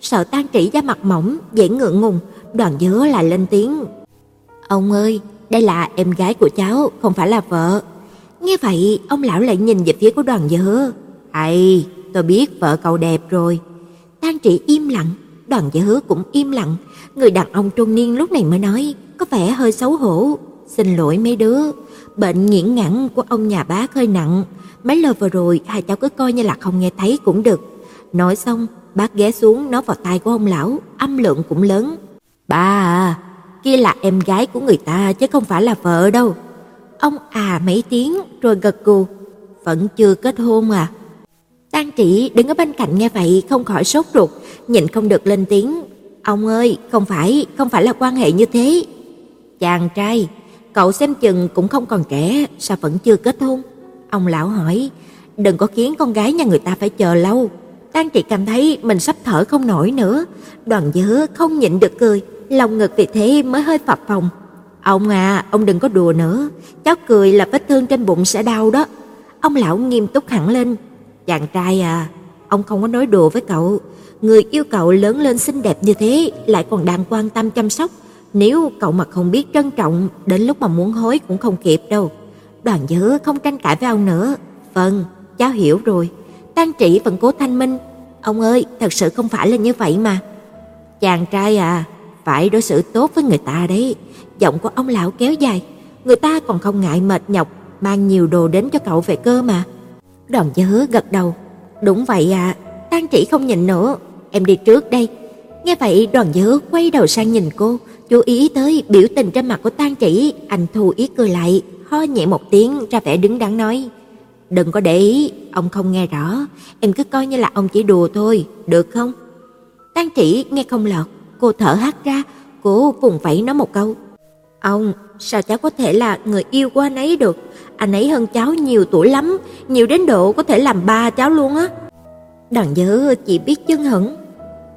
Sợ Tang trị da mặt mỏng, dễ ngượng ngùng, Đoàn Dứa lại lên tiếng. "Ông ơi, đây là em gái của cháu, không phải là vợ." Nghe vậy, ông lão lại nhìn về phía của Đoàn Dứa. ai tôi biết vợ cậu đẹp rồi." Tang Trị im lặng, Đoàn Dứa cũng im lặng, người đàn ông trung niên lúc này mới nói, có vẻ hơi xấu hổ, "Xin lỗi mấy đứa, bệnh nghiện ngãn của ông nhà bác hơi nặng, mấy lời vừa rồi hai cháu cứ coi như là không nghe thấy cũng được." Nói xong, bác ghé xuống nói vào tai của ông lão, âm lượng cũng lớn. "Ba à, kia là em gái của người ta chứ không phải là vợ đâu." Ông à mấy tiếng rồi gật gù, "Vẫn chưa kết hôn à?" Tang Trị đứng ở bên cạnh nghe vậy không khỏi sốt ruột, nhịn không được lên tiếng, "Ông ơi, không phải, không phải là quan hệ như thế." "Chàng trai, cậu xem chừng cũng không còn trẻ, sao vẫn chưa kết hôn?" Ông lão hỏi, "Đừng có khiến con gái nhà người ta phải chờ lâu." Tang Trị cảm thấy mình sắp thở không nổi nữa, Đoàn Dứa không nhịn được cười, lòng ngực vì thế mới hơi phập phồng. "Ông à, ông đừng có đùa nữa, cháu cười là vết thương trên bụng sẽ đau đó." Ông lão nghiêm túc hẳn lên, "Chàng trai à, ông không có nói đùa với cậu, người yêu cậu lớn lên xinh đẹp như thế lại còn đang quan tâm chăm sóc, nếu cậu mà không biết trân trọng, đến lúc mà muốn hối cũng không kịp đâu. Đoàn dữ không tranh cãi với ông nữa. Vâng, cháu hiểu rồi. Tang Trị vẫn cố thanh minh. Ông ơi, thật sự không phải là như vậy mà. Chàng trai à, phải đối xử tốt với người ta đấy. Giọng của ông lão kéo dài. Người ta còn không ngại mệt nhọc, mang nhiều đồ đến cho cậu về cơ mà. Đoàn Dư gật đầu. Đúng vậy à, Tang Trị không nhìn nữa. Em đi trước đây. Nghe vậy Đoàn Dư quay đầu sang nhìn cô, chú ý tới biểu tình trên mặt của Tang Chỉ, anh thu ý cười lại, ho nhẹ một tiếng ra vẻ đứng đắn nói: "Đừng có để ý, ông không nghe rõ, em cứ coi như là ông chỉ đùa thôi, được không?" Tang Chỉ nghe không lọt, cô thở hắt ra, cố vùng vẫy nói một câu: "Ông, sao cháu có thể là người yêu của anh ấy được? Anh ấy hơn cháu nhiều tuổi lắm, nhiều đến độ có thể làm ba cháu luôn á." Đằng Dư chỉ biết chân hững.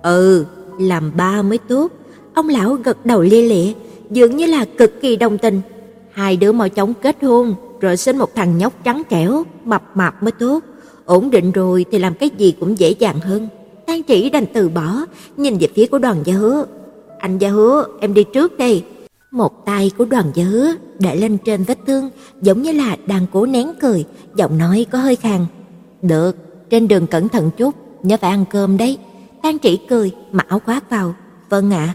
"Ừ, làm ba mới tốt." Ông lão gật đầu lia lịa, dường như là cực kỳ đồng tình. Hai đứa mau chóng kết hôn, rồi sinh một thằng nhóc trắng trẻo, mập mạp mới tốt. Ổn định rồi thì làm cái gì cũng dễ dàng hơn. Tang Chỉ đành từ bỏ, nhìn về phía của Đoàn Gia Hứa. "Anh Gia Hứa, em đi trước đây." Một tay của Đoàn dứa để lên trên vết thương, giống như là đang cố nén cười, giọng nói có hơi khàn. "Được, trên đường cẩn thận chút, nhớ phải ăn cơm đấy." tan Chỉ cười, mặc áo khoác vào. "Vâng ạ."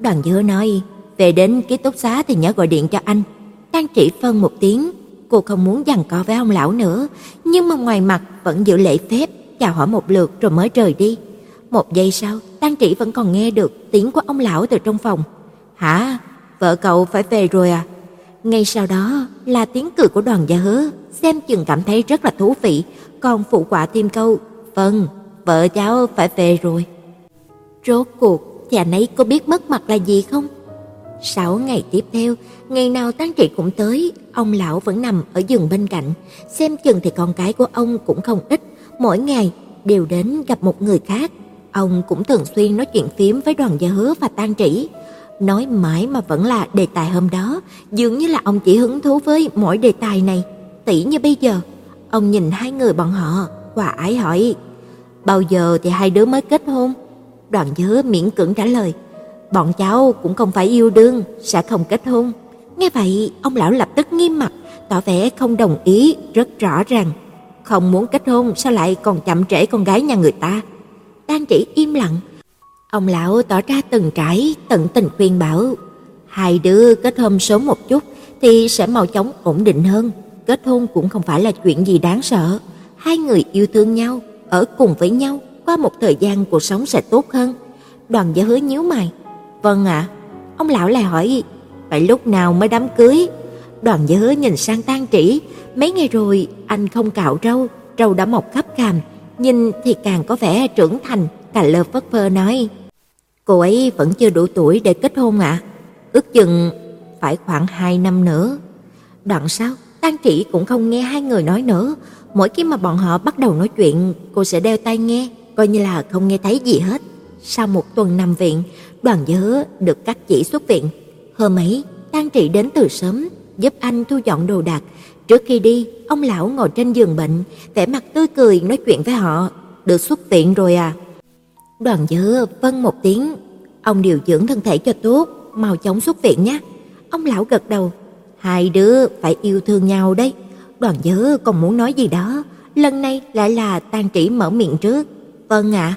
Đoàn Dứa nói, về đến ký túc xá thì nhớ gọi điện cho anh. tan Trị phân một tiếng, cô không muốn giằng co với ông lão nữa, nhưng mà ngoài mặt vẫn giữ lễ phép, chào hỏi một lượt rồi mới rời đi. Một giây sau, tan Trị vẫn còn nghe được tiếng của ông lão từ trong phòng. "Hả? Vợ cậu phải về rồi à?" Ngay sau đó là tiếng cười của Đoàn Gia Hứa, xem chừng cảm thấy rất là thú vị, còn phụ quả thêm câu, "Vâng, vợ cháu phải về rồi." Rốt cuộc chà nấy có biết mất mặt là gì không? Sáu ngày tiếp theo, ngày nào tang trị cũng tới, ông lão vẫn nằm ở giường bên cạnh, xem chừng thì con cái của ông cũng không ít, mỗi ngày đều đến gặp một người khác. Ông cũng thường xuyên nói chuyện phím với Đoàn Gia Hứa và Tang Trị nói mãi mà vẫn là đề tài hôm đó, dường như là ông chỉ hứng thú với mỗi đề tài này. Tỷ như bây giờ, ông nhìn hai người bọn họ, hòa ái hỏi: "Bao giờ thì hai đứa mới kết hôn?" Đoàn nhớ miễn cưỡng trả lời, bọn cháu cũng không phải yêu đương, sẽ không kết hôn. Nghe vậy, ông lão lập tức nghiêm mặt, tỏ vẻ không đồng ý, rất rõ ràng. Không muốn kết hôn sao lại còn chậm trễ con gái nhà người ta? đang chỉ im lặng. Ông lão tỏ ra từng trải, tận tình khuyên bảo, hai đứa kết hôn sớm một chút thì sẽ mau chóng ổn định hơn. Kết hôn cũng không phải là chuyện gì đáng sợ. Hai người yêu thương nhau, ở cùng với nhau qua một thời gian cuộc sống sẽ tốt hơn. Đoàn giả Hứa nhíu mày. "Vâng ạ." Ông lão lại hỏi, "Vậy lúc nào mới đám cưới?" Đoàn giả Hứa nhìn sang Tan Trĩ, mấy ngày rồi anh không cạo râu, râu đã mọc khắp cằm, nhìn thì càng có vẻ trưởng thành, cà lơ phất phơ nói: "Cô ấy vẫn chưa đủ tuổi để kết hôn ạ. Ước chừng phải khoảng 2 năm nữa." Đoạn sau, Tang Trĩ cũng không nghe hai người nói nữa, mỗi khi mà bọn họ bắt đầu nói chuyện, cô sẽ đeo tai nghe, coi như là không nghe thấy gì hết. Sau một tuần nằm viện, Đoàn dớ được cắt chỉ xuất viện. Hôm ấy, Tang Trị đến từ sớm, giúp anh thu dọn đồ đạc. Trước khi đi, ông lão ngồi trên giường bệnh, vẻ mặt tươi cười nói chuyện với họ, "Được xuất viện rồi à?" Đoàn Dứa vâng một tiếng, "Ông điều dưỡng thân thể cho tốt, mau chóng xuất viện nhé." Ông lão gật đầu, "Hai đứa phải yêu thương nhau đấy." Đoàn Dứa còn muốn nói gì đó, lần này lại là Tang Trĩ mở miệng trước. Vâng ạ.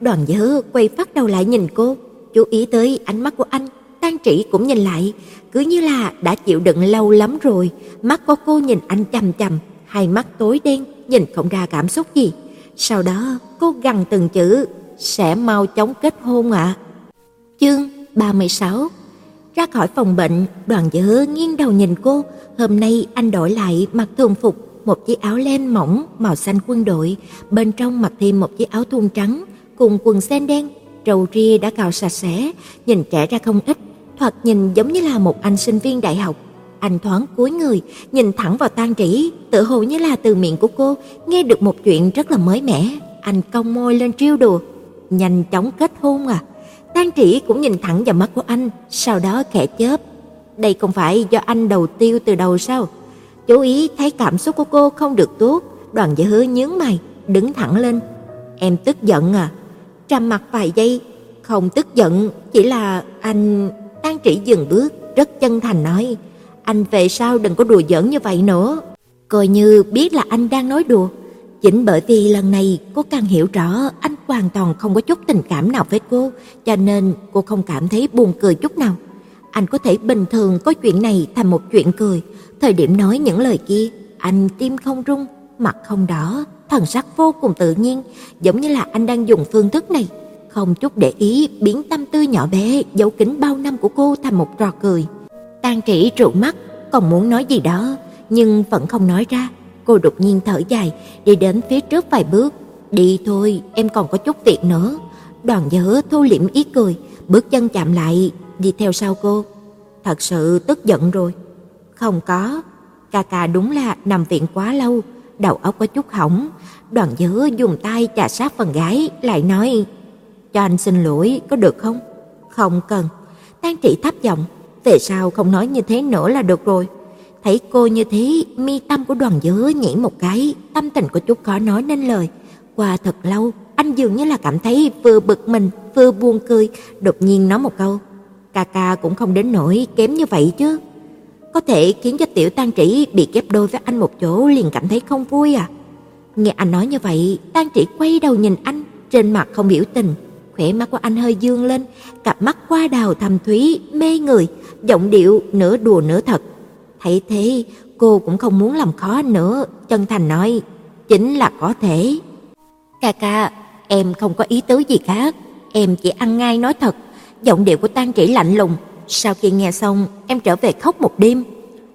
Đoàn Dư quay phát đầu lại nhìn cô, chú ý tới ánh mắt của anh, Tang Trĩ cũng nhìn lại, cứ như là đã chịu đựng lâu lắm rồi, mắt của cô nhìn anh chằm chằm, hai mắt tối đen, nhìn không ra cảm xúc gì. Sau đó, cô gằn từng chữ, sẽ mau chóng kết hôn ạ. À. Chương 36 Ra khỏi phòng bệnh, đoàn dư nghiêng đầu nhìn cô, hôm nay anh đổi lại mặc thường phục một chiếc áo len mỏng màu xanh quân đội, bên trong mặc thêm một chiếc áo thun trắng cùng quần sen đen, râu ria đã cạo sạch sẽ, nhìn trẻ ra không ít, thoạt nhìn giống như là một anh sinh viên đại học. Anh thoáng cúi người, nhìn thẳng vào Tang Trĩ, tự hồ như là từ miệng của cô nghe được một chuyện rất là mới mẻ. Anh cong môi lên trêu đùa, nhanh chóng kết hôn à? tan Trĩ cũng nhìn thẳng vào mắt của anh, sau đó khẽ chớp. Đây không phải do anh đầu tiêu từ đầu sao? Chú ý thấy cảm xúc của cô không được tốt, đoàn giải hứa nhướng mày, đứng thẳng lên. Em tức giận à? trầm mặt vài giây, không tức giận, chỉ là anh tan Trĩ dừng bước, rất chân thành nói: "Anh về sau đừng có đùa giỡn như vậy nữa." Coi như biết là anh đang nói đùa, chính bởi vì lần này cô càng hiểu rõ anh hoàn toàn không có chút tình cảm nào với cô, cho nên cô không cảm thấy buồn cười chút nào. Anh có thể bình thường có chuyện này thành một chuyện cười, thời điểm nói những lời kia, anh tim không rung, mặt không đỏ, thần sắc vô cùng tự nhiên, giống như là anh đang dùng phương thức này, không chút để ý biến tâm tư nhỏ bé giấu kín bao năm của cô thành một trò cười. Tang Trĩ trụ mắt, còn muốn nói gì đó, nhưng vẫn không nói ra. Cô đột nhiên thở dài, đi đến phía trước vài bước, "Đi thôi, em còn có chút việc nữa." Đoàn Dở thu liễm ý cười, bước chân chạm lại, đi theo sau cô. Thật sự tức giận rồi. Không có, ca ca đúng là nằm viện quá lâu, đầu óc có chút hỏng. Đoàn Dở dùng tay chà sát phần gái, lại nói: "Cho anh xin lỗi, có được không?" "Không cần." Tang Trị thấp giọng, "Về sau không nói như thế nữa là được rồi." Thấy cô như thế, mi tâm của đoàn dứa nhảy một cái, tâm tình của chút khó nói nên lời. Qua thật lâu, anh dường như là cảm thấy vừa bực mình, vừa buồn cười, đột nhiên nói một câu. Ca ca cũng không đến nỗi kém như vậy chứ. Có thể khiến cho tiểu tan trĩ bị ghép đôi với anh một chỗ liền cảm thấy không vui à. Nghe anh nói như vậy, tan trĩ quay đầu nhìn anh, trên mặt không biểu tình, khỏe mắt của anh hơi dương lên, cặp mắt qua đào thầm thúy, mê người, giọng điệu nửa đùa nửa thật, Thấy thế, cô cũng không muốn làm khó anh nữa, chân thành nói, chính là có thể. Ca ca, em không có ý tứ gì khác, em chỉ ăn ngay nói thật. Giọng điệu của Tang Trĩ lạnh lùng, sau khi nghe xong, em trở về khóc một đêm.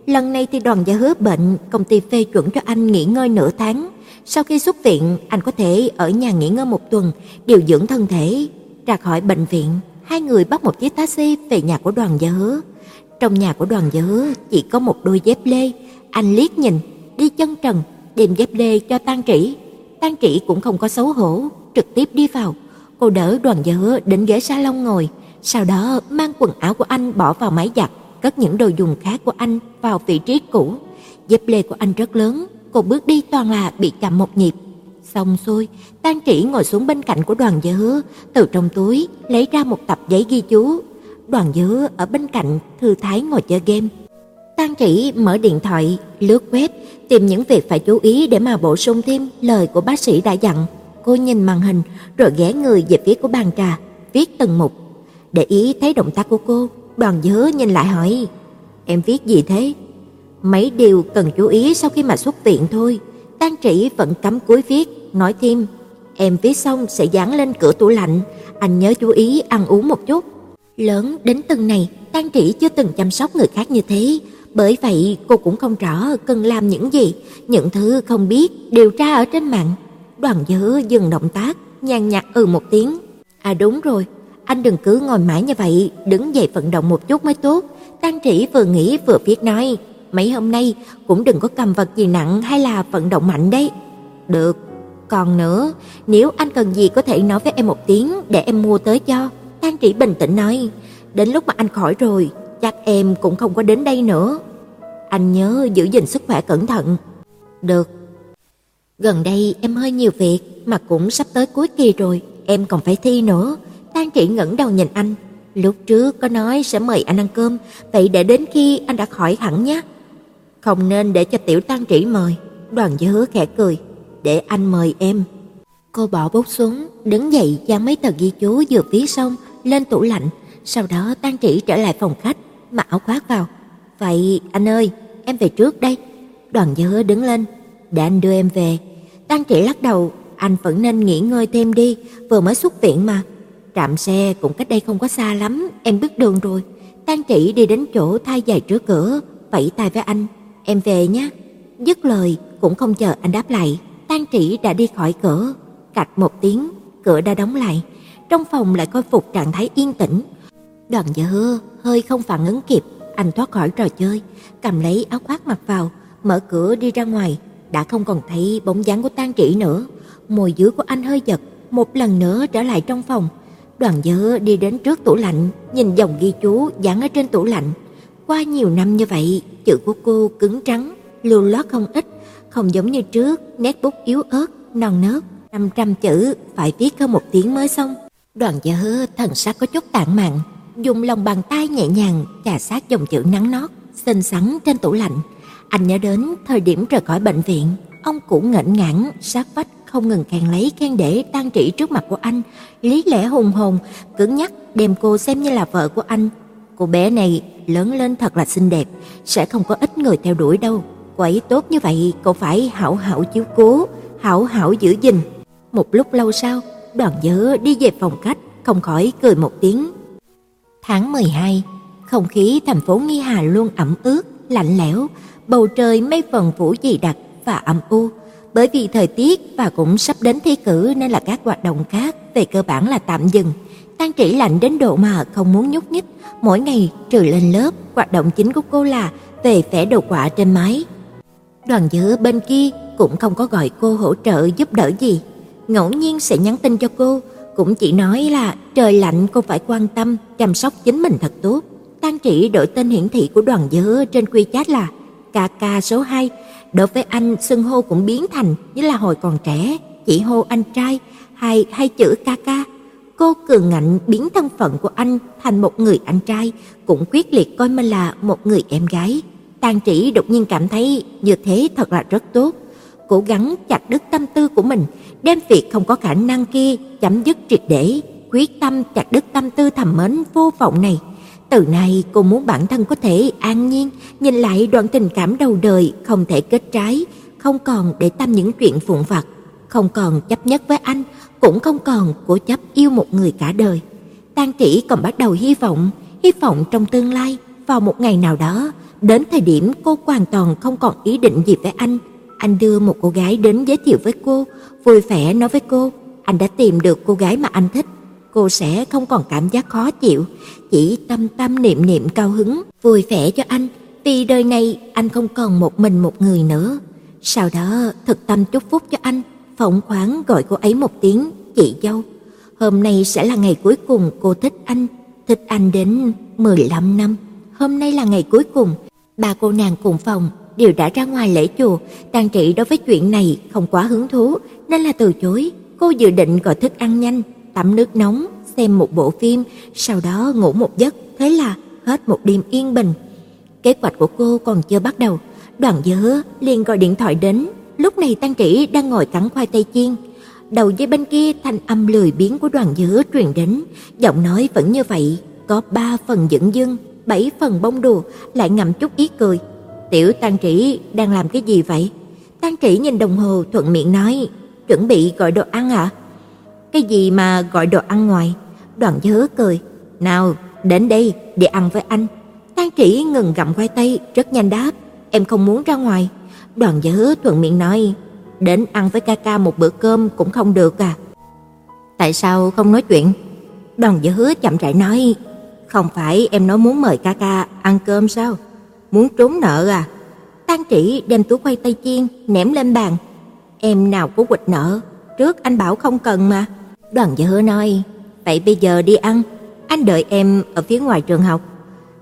Lần này thì đoàn gia hứa bệnh, công ty phê chuẩn cho anh nghỉ ngơi nửa tháng. Sau khi xuất viện, anh có thể ở nhà nghỉ ngơi một tuần, điều dưỡng thân thể. Ra khỏi bệnh viện, hai người bắt một chiếc taxi về nhà của đoàn gia hứa. Trong nhà của đoàn dữ chỉ có một đôi dép lê, anh liếc nhìn, đi chân trần, đem dép lê cho Tang Trĩ. Tang Trĩ cũng không có xấu hổ, trực tiếp đi vào. Cô đỡ đoàn dữ đến ghế salon ngồi, sau đó mang quần áo của anh bỏ vào máy giặt, cất những đồ dùng khác của anh vào vị trí cũ. Dép lê của anh rất lớn, cô bước đi toàn là bị chậm một nhịp. Xong xuôi, Tang Trĩ ngồi xuống bên cạnh của đoàn dữ, từ trong túi lấy ra một tập giấy ghi chú, Đoàn Dứa ở bên cạnh thư thái ngồi chơi game. Tang Trĩ mở điện thoại, lướt web, tìm những việc phải chú ý để mà bổ sung thêm lời của bác sĩ đã dặn. Cô nhìn màn hình rồi ghé người về phía của bàn trà, viết từng mục. Để ý thấy động tác của cô, Đoàn Dứa nhìn lại hỏi: "Em viết gì thế?" Mấy điều cần chú ý sau khi mà xuất viện thôi. Tang Trĩ vẫn cắm cúi viết, nói thêm: "Em viết xong sẽ dán lên cửa tủ lạnh, anh nhớ chú ý ăn uống một chút." Lớn đến từng này, Tang Trĩ chưa từng chăm sóc người khác như thế, bởi vậy cô cũng không rõ cần làm những gì, những thứ không biết điều tra ở trên mạng. Đoàn Dữ dừng động tác, nhàn nhạt ừ một tiếng. À đúng rồi, anh đừng cứ ngồi mãi như vậy, đứng dậy vận động một chút mới tốt. Tang Trĩ vừa nghĩ vừa viết nói, mấy hôm nay cũng đừng có cầm vật gì nặng hay là vận động mạnh đấy. Được, còn nữa, nếu anh cần gì có thể nói với em một tiếng để em mua tới cho. An Trĩ bình tĩnh nói, đến lúc mà anh khỏi rồi, chắc em cũng không có đến đây nữa. Anh nhớ giữ gìn sức khỏe cẩn thận. Được. Gần đây em hơi nhiều việc mà cũng sắp tới cuối kỳ rồi, em còn phải thi nữa. An Trĩ ngẩng đầu nhìn anh, lúc trước có nói sẽ mời anh ăn cơm, vậy để đến khi anh đã khỏi hẳn nhé. Không nên để cho tiểu Tan Trĩ mời. Đoàn Dư khẽ cười, để anh mời em. Cô bỏ bút xuống, đứng dậy dán mấy tờ ghi chú vừa viết xong lên tủ lạnh, sau đó tan Trĩ trở lại phòng khách, mặc áo khoác vào. "Vậy anh ơi, em về trước đây." Đoàn Dư đứng lên, "Để anh đưa em về." tan Trĩ lắc đầu, "Anh vẫn nên nghỉ ngơi thêm đi, vừa mới xuất viện mà." Trạm xe cũng cách đây không có xa lắm, em biết đường rồi. tan Trĩ đi đến chỗ thay giày trước cửa, vẫy tay với anh, "Em về nhé." Dứt lời cũng không chờ anh đáp lại, tan Trĩ đã đi khỏi cửa. Cạch một tiếng, cửa đã đóng lại. Trong phòng lại khôi phục trạng thái yên tĩnh. Đoàn Dư hơi không phản ứng kịp, anh thoát khỏi trò chơi, cầm lấy áo khoác mặc vào, mở cửa đi ra ngoài, đã không còn thấy bóng dáng của Tang Trĩ nữa. Môi dưới của anh hơi giật, một lần nữa trở lại trong phòng. Đoàn Dư đi đến trước tủ lạnh, nhìn dòng ghi chú dán ở trên tủ lạnh. Qua nhiều năm như vậy, chữ của cô cứng trắng, lưu loát không ít, không giống như trước, nét bút yếu ớt, non nớt. 500 chữ phải viết hơn một tiếng mới xong. Đoàn Dơ thần sắc có chút tản mạn, dùng lòng bàn tay nhẹ nhàng chà sát dòng chữ nắng nót xinh xắn trên tủ lạnh. Anh nhớ đến thời điểm rời khỏi bệnh viện, ông cũ ngẩn ngãn sát vách không ngừng càng lấy khen để tan trị trước mặt của anh, lý lẽ hùng hồn, cứng nhắc đem cô xem như là vợ của anh. Cô bé này lớn lên thật là xinh đẹp, sẽ không có ít người theo đuổi đâu. Cô ấy tốt như vậy, cậu phải hảo hảo chiếu cố, hảo hảo giữ gìn. Một lúc lâu sau, Đoàn nhớ đi về phòng khách, không khỏi cười một tiếng. Tháng 12, không khí thành phố Nghi Hà luôn ẩm ướt, lạnh lẽo, bầu trời mây phần phủ dày đặc và âm u. Bởi vì thời tiết và cũng sắp đến thi cử nên là các hoạt động khác về cơ bản là tạm dừng. Tan Trĩ lạnh đến độ mà không muốn nhúc nhích, mỗi ngày trừ lên lớp, hoạt động chính của cô là về vẽ đồ họa trên máy. Đoàn Dữ bên kia cũng không có gọi cô hỗ trợ giúp đỡ gì, ngẫu nhiên sẽ nhắn tin cho cô, cũng chỉ nói là trời lạnh cô phải quan tâm chăm sóc chính mình thật tốt. Tan Trị đổi tên hiển thị của Đoàn Dứa trên quy chat là KK số 2, đối với anh xưng hô cũng biến thành như là hồi còn trẻ, chỉ hô anh trai hay hay chữ KK. Cô cường ngạnh biến thân phận của anh thành một người anh trai, cũng quyết liệt coi mình là một người em gái. Tang Trĩ đột nhiên cảm thấy như thế thật là rất tốt, cố gắng chặt đứt tâm tư của mình, đem việc không có khả năng kia chấm dứt triệt để, quyết tâm chặt đứt tâm tư thầm mến vô vọng này. Từ nay cô muốn bản thân có thể an nhiên nhìn lại đoạn tình cảm đầu đời không thể kết trái, không còn để tâm những chuyện vụn vặt, không còn chấp nhất với anh, cũng không còn cố chấp yêu một người cả đời. Tang Trĩ còn bắt đầu hy vọng, hy vọng trong tương lai, vào một ngày nào đó, đến thời điểm cô hoàn toàn không còn ý định gì với anh, anh đưa một cô gái đến giới thiệu với cô, vui vẻ nói với cô, anh đã tìm được cô gái mà anh thích, cô sẽ không còn cảm giác khó chịu, chỉ tâm tâm niệm niệm cao hứng, vui vẻ cho anh, vì đời này anh không còn một mình một người nữa. Sau đó thực tâm chúc phúc cho anh, phóng khoáng gọi cô ấy một tiếng chị dâu. Hôm nay sẽ là ngày cuối cùng cô thích anh, thích anh đến 15 năm. Hôm nay là ngày cuối cùng, ba cô nàng cùng phòng đều đã ra ngoài lễ chùa, Tang Trị đối với chuyện này không quá hứng thú nên là từ chối. Cô dự định gọi thức ăn nhanh, tắm nước nóng, xem một bộ phim, sau đó ngủ một giấc, thế là hết một đêm yên bình. Kế hoạch của cô còn chưa bắt đầu, Đoàn dứa liền gọi điện thoại đến, lúc này Tang trị đang ngồi cắn khoai tây chiên. Đầu dây bên kia thanh âm lười biếng của Đoàn dứa truyền đến, giọng nói vẫn như vậy, có ba phần dửng dưng, bảy phần bông đùa, lại ngậm chút ý cười. "Tiểu Tang Trĩ đang làm cái gì vậy?" Tang Trĩ nhìn đồng hồ thuận miệng nói, "Chuẩn bị gọi đồ ăn hả? À? "Cái gì mà gọi đồ ăn ngoài?" Đoàn Dớ cười, "Nào, đến đây để ăn với anh." Tang Trĩ ngừng gặm khoai tây, rất nhanh đáp, "Em không muốn ra ngoài." Đoàn Dớ thuận miệng nói, "Đến ăn với ca ca một bữa cơm cũng không được à?" "Tại sao không nói chuyện?" Đoàn Dớ chậm rãi nói, "Không phải em nói muốn mời ca ca ăn cơm sao? Muốn trốn nợ à?" Tang Trĩ đem túi khoai tây chiên ném lên bàn. "Em nào có quịch nợ, trước anh bảo không cần mà." Đoàn Dớ nói, "Vậy bây giờ đi ăn, anh đợi em ở phía ngoài trường học."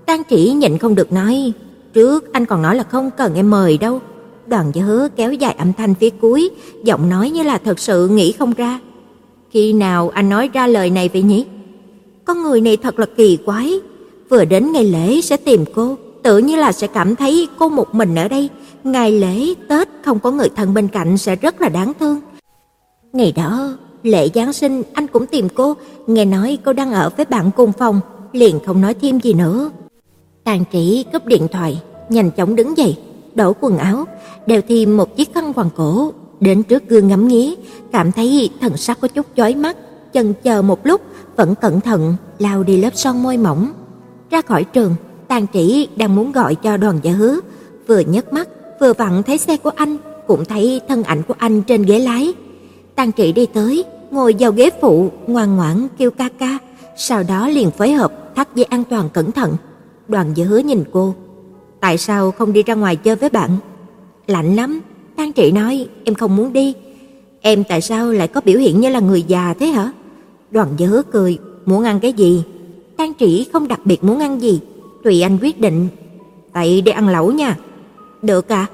Tang Trĩ nhịn không được nói, "Trước anh còn nói là không cần em mời đâu." Đoàn Dớ kéo dài âm thanh phía cuối, giọng nói như là thật sự nghĩ không ra. Khi nào anh nói ra lời này vậy nhỉ? Con người này thật là kỳ quái, vừa đến ngày lễ sẽ tìm cô, tự như là sẽ cảm thấy cô một mình ở đây, ngày lễ Tết không có người thân bên cạnh sẽ rất là đáng thương. Ngày đó, lễ Giáng sinh anh cũng tìm cô, nghe nói cô đang ở với bạn cùng phòng, liền không nói thêm gì nữa. Tàn Trĩ cúp điện thoại, nhanh chóng đứng dậy, đổi quần áo, đeo thêm một chiếc khăn quàng cổ, đến trước gương ngắm nghía, cảm thấy thần sắc có chút chói mắt, chần chờ một lúc, vẫn cẩn thận lau đi lớp son môi mỏng. Ra khỏi trường, Tàn Trĩ đang muốn gọi cho Đoàn Gia Hứa, vừa nhấc mắt, vừa vặn thấy xe của anh, cũng thấy thân ảnh của anh trên ghế lái. Tàn Trĩ đi tới, ngồi vào ghế phụ, ngoan ngoãn kêu ca ca, sau đó liền phối hợp thắt dây an toàn cẩn thận. Đoàn Gia Hứa nhìn cô, "Tại sao không đi ra ngoài chơi với bạn?" "Lạnh lắm." Tang Trĩ nói, "Em không muốn đi." "Em tại sao lại có biểu hiện như là người già thế hả?" Đoàn Gia Hứa cười, "Muốn ăn cái gì?" Tang Trĩ không đặc biệt muốn ăn gì, tùy anh quyết định. "Vậy đi ăn lẩu nha." "Được à?"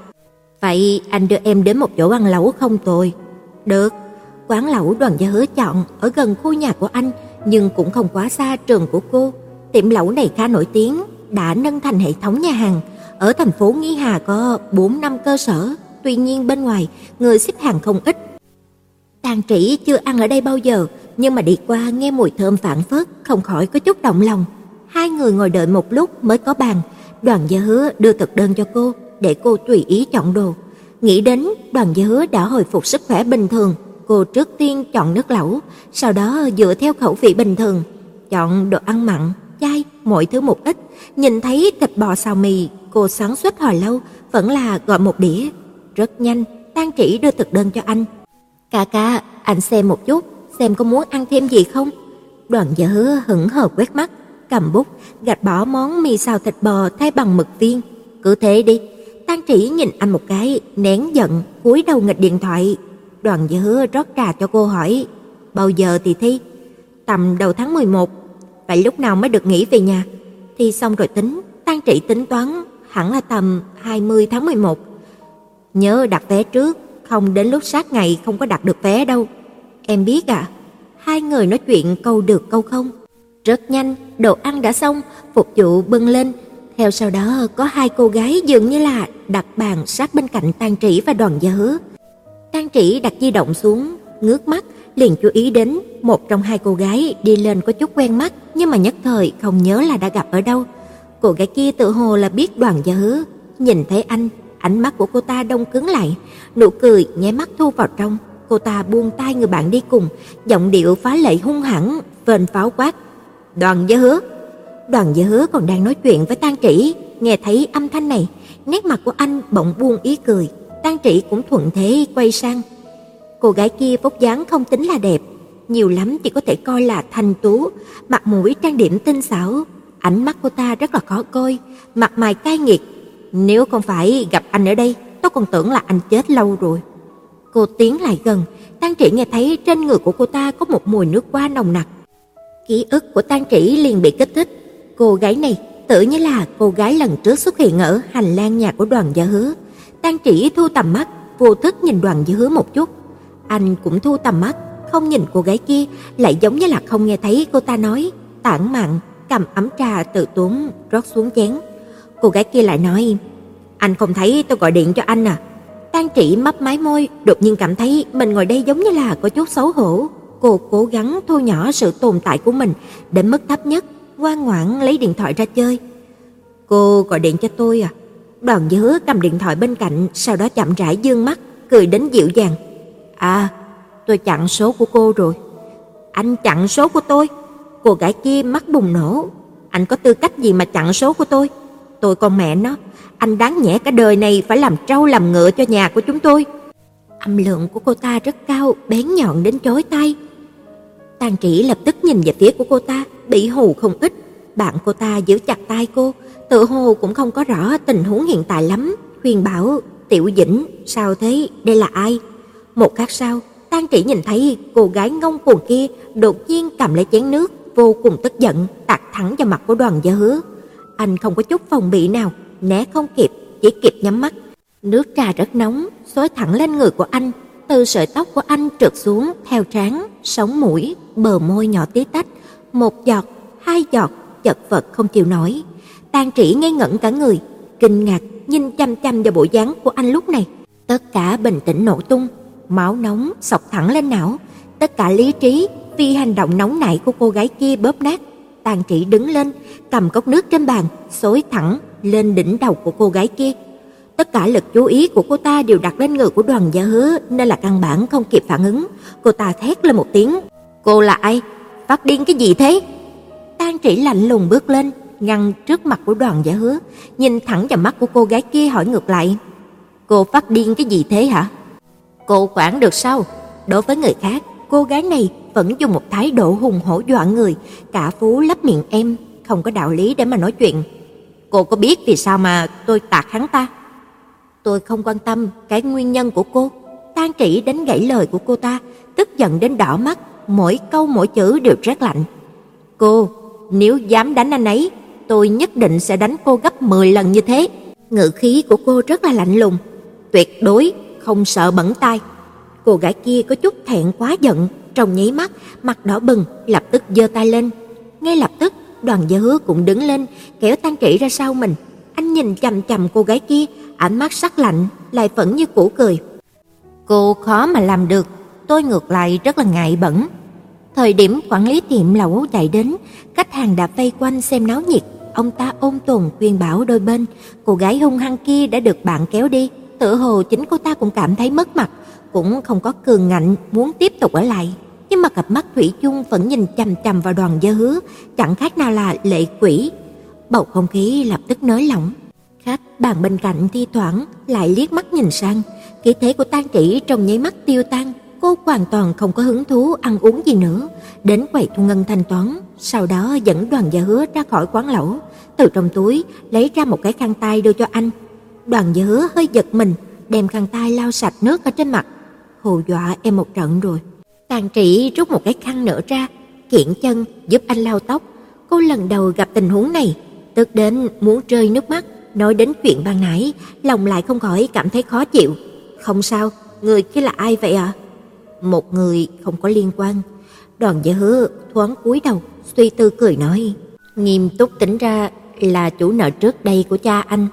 "Vậy anh đưa em đến một chỗ ăn lẩu không tồi." "Được." Quán lẩu Đoàn Gia Hứa chọn ở gần khu nhà của anh, nhưng cũng không quá xa trường của cô. Tiệm lẩu này khá nổi tiếng, đã nâng thành hệ thống nhà hàng. Ở thành phố Nghi Hà có 4 năm cơ sở, tuy nhiên bên ngoài người xếp hàng không ít. Tàn Trĩ chưa ăn ở đây bao giờ, nhưng mà đi qua nghe mùi thơm phảng phất, không khỏi có chút động lòng. Hai người ngồi đợi một lúc mới có bàn, Đoàn Gia Hứa đưa thực đơn cho cô để cô tùy ý chọn đồ. Nghĩ đến Đoàn Gia Hứa đã hồi phục sức khỏe bình thường, cô trước tiên chọn nước lẩu, sau đó dựa theo khẩu vị bình thường, chọn đồ ăn mặn, chay, mọi thứ một ít. Nhìn thấy thịt bò xào mì, cô sáng suốt hồi lâu, vẫn là gọi một đĩa. Rất nhanh, tan Chỉ đưa thực đơn cho anh. "Ca ca, anh xem một chút, xem có muốn ăn thêm gì không?" Đoàn Gia Hứa hững hờ quét mắt, cầm bút, gạch bỏ món mì xào thịt bò thay bằng mực viên. "Cứ thế đi." Tang Chỉ nhìn anh một cái, nén giận, cúi đầu nghịch điện thoại. Đoàn Gia rót trà cho cô hỏi, "Bao giờ thì thi?" "Tầm đầu tháng 11." "Vậy lúc nào mới được nghỉ về nhà?" "Thi xong rồi tính." Tang Trĩ tính toán, hẳn là tầm 20 tháng 11. Nhớ đặt vé trước, không đến lúc sát ngày không có đặt được vé đâu. Em biết à? Hai người nói chuyện câu được câu không. Rất nhanh, đồ ăn đã xong, phục vụ bưng lên. Theo sau đó có hai cô gái dường như là đặt bàn sát bên cạnh Tang Trĩ và Đoàn Gia Hứa. Tang Trĩ đặt di động xuống, ngước mắt, liền chú ý đến một trong hai cô gái đi lên có chút quen mắt, nhưng mà nhất thời không nhớ là đã gặp ở đâu. Cô gái kia tự hồ là biết Đoàn Gia Hứa, nhìn thấy anh, ánh mắt của cô ta đông cứng lại, nụ cười nháy mắt thu vào trong. Cô ta buông tay người bạn đi cùng, giọng điệu phá lệ hung hãn, vênh pháo quát: "Đoàn Gia Hứa!" Đoàn Gia Hứa còn đang nói chuyện với Tang Trĩ, nghe thấy âm thanh này, nét mặt của anh bỗng buông ý cười, Tang Trĩ cũng thuận thế quay sang. Cô gái kia vóc dáng không tính là đẹp, nhiều lắm chỉ có thể coi là thanh tú, mặt mũi trang điểm tinh xảo, ánh mắt cô ta rất là khó coi, mặt mày cay nghiệt. Nếu không phải gặp anh ở đây, tôi còn tưởng là anh chết lâu rồi. Cô tiến lại gần, Tang Trĩ nghe thấy trên người của cô ta có một mùi nước hoa nồng nặc. Ký ức của Tang Trĩ liền bị kích thích. Cô gái này tự như là cô gái lần trước xuất hiện ở hành lang nhà của Đoàn Gia Hứa. Tang Trĩ thu tầm mắt, vô thức nhìn Đoàn Gia Hứa một chút. Anh cũng thu tầm mắt, không nhìn cô gái kia, lại giống như là không nghe thấy cô ta nói, tản mạn cầm ấm trà tự tốn rót xuống chén. Cô gái kia lại nói: "Anh không thấy tôi gọi điện cho anh à?" Tang Trĩ mấp máy môi, đột nhiên cảm thấy mình ngồi đây giống như là có chút xấu hổ. Cô cố gắng thu nhỏ sự tồn tại của mình đến mức thấp nhất, ngoan ngoãn lấy điện thoại ra chơi. "Cô gọi điện cho tôi à?" Đoàn Dứa cầm điện thoại bên cạnh, sau đó chậm rãi dương mắt, cười đến dịu dàng. "À, tôi chặn số của cô rồi." "Anh chặn số của tôi?" Cô gái kia mắt bùng nổ, anh có tư cách gì mà chặn số của tôi? Tôi con mẹ nó, anh đáng nhẽ cả đời này phải làm trâu làm ngựa cho nhà của chúng tôi. Âm lượng của cô ta rất cao, bén nhọn đến chói tai. Tàn Trĩ lập tức nhìn về phía của cô ta, bị hù không ít. Bạn cô ta giữ chặt tay cô, tự hồ cũng không có rõ tình huống hiện tại lắm, khuyên bảo, "Tiểu Dĩnh, sao thế? Đây là ai?" Một khắc sau, Tang Trĩ nhìn thấy cô gái ngông cuồng kia đột nhiên cầm lấy chén nước, vô cùng tức giận, tạt thẳng vào mặt của Đoàn Gia Hứa. Anh không có chút phòng bị nào, né không kịp, chỉ kịp nhắm mắt. Nước trà rất nóng, xối thẳng lên người của anh, từ sợi tóc của anh trượt xuống theo trán, sống mũi, bờ môi nhỏ tí tách, một giọt, hai giọt, chật vật không chịu nổi. Tang Trĩ ngây ngẩn cả người, kinh ngạc nhìn chăm chăm vào bộ dáng của anh lúc này. Tất cả bình tĩnh nổ tung, máu nóng sộc thẳng lên não, tất cả lý trí vì hành động nóng nảy của cô gái kia bóp nát. Tàn Trị đứng lên, cầm cốc nước trên bàn, xối thẳng lên đỉnh đầu của cô gái kia. Tất cả lực chú ý của cô ta đều đặt lên người của Đoàn Gia Hứa, nên là căn bản không kịp phản ứng. Cô ta thét lên một tiếng, "Cô là ai? Phát điên cái gì thế?" tan Trĩ lạnh lùng bước lên, ngăn trước mặt của Đoàn giả Hứa, nhìn thẳng vào mắt của cô gái kia hỏi ngược lại, "Cô phát điên cái gì thế hả?" "Cô quản được sao?" Đối với người khác, cô gái này vẫn dùng một thái độ hùng hổ dọa người, cả phú lấp miệng em, không có đạo lý để mà nói chuyện. Cô có biết vì sao mà tôi tạc hắn ta? Tôi không quan tâm cái nguyên nhân của cô. Tan Trĩ đánh gãy lời của cô ta, tức giận đến đỏ mắt, mỗi câu mỗi chữ đều rét lạnh. Cô, nếu dám đánh anh ấy, tôi nhất định sẽ đánh cô gấp 10 lần như thế. ngự khí của cô rất là lạnh lùng, tuyệt đối không sợ bẩn tay. Cô gái kia có chút thẹn quá giận, trong nháy mắt, mặt đỏ bừng, lập tức giơ tay lên. Ngay lập tức, Đoàn Gia Hứa cũng đứng lên, kéo tan Trĩ ra sau mình. Anh nhìn chằm chằm cô gái kia, ánh mắt sắc lạnh, lại vẫn như cũ cười. Cô khó mà làm được, tôi ngược lại rất là ngại bẩn. Thời điểm quản lý tiệm lẩu chạy đến, khách hàng đã vây quanh xem náo nhiệt, ông ta ôm tồn khuyên bảo đôi bên, cô gái hung hăng kia đã được bạn kéo đi, tựa hồ chính cô ta cũng cảm thấy mất mặt, cũng không có cường ngạnh muốn tiếp tục ở lại, nhưng mà cặp mắt thủy chung vẫn nhìn chằm chằm vào Đoàn Gia Hứa, chẳng khác nào là lệ quỷ. Bầu không khí lập tức nới lỏng. Khách bàn bên cạnh thi thoảng lại liếc mắt nhìn sang, khí thế của Tang Chỉ trong nháy mắt tiêu tan, cô hoàn toàn không có hứng thú ăn uống gì nữa, đến quầy thu ngân thanh toán, sau đó dẫn Đoàn Gia Hứa ra khỏi quán lẩu, từ trong túi lấy ra một cái khăn tay đưa cho anh. Đoàn Gia Hứa hơi giật mình, đem khăn tay lau sạch nước ở trên mặt, hù dọa em một trận rồi. Tàn Trị rút một cái khăn nữa ra, kiện chân giúp anh lau tóc. Cô lần đầu gặp tình huống này, tức đến muốn rơi nước mắt, nói đến chuyện ban nãy, lòng lại không khỏi cảm thấy khó chịu. Không sao, người kia là ai vậy ạ? À? Một người không có liên quan. Đoàn giả Hứa thoáng cúi đầu, suy tư cười nói, nghiêm túc tính ra là chủ nợ trước đây của cha anh.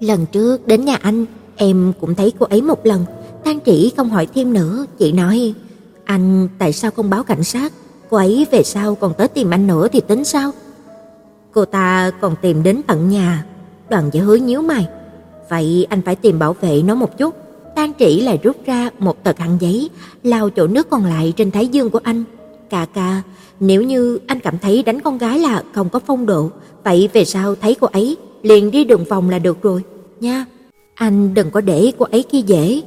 Lần trước đến nhà anh, em cũng thấy cô ấy một lần, Tang Chỉ không hỏi thêm nữa, chị nói: "Anh tại sao không báo cảnh sát? Cô ấy về sau còn tới tìm anh nữa thì tính sao?" Cô ta còn tìm đến tận nhà. Đoàn giả Hứa nhíu mày, "Vậy anh phải tìm bảo vệ nó một chút." Tan Chỉ lại rút ra một tờ khăn giấy, lau chỗ nước còn lại trên thái dương của anh. Cà cà, nếu như anh cảm thấy đánh con gái là không có phong độ, vậy về sau thấy cô ấy liền đi đường vòng là được rồi, nha. Anh đừng có để cô ấy kia dễ."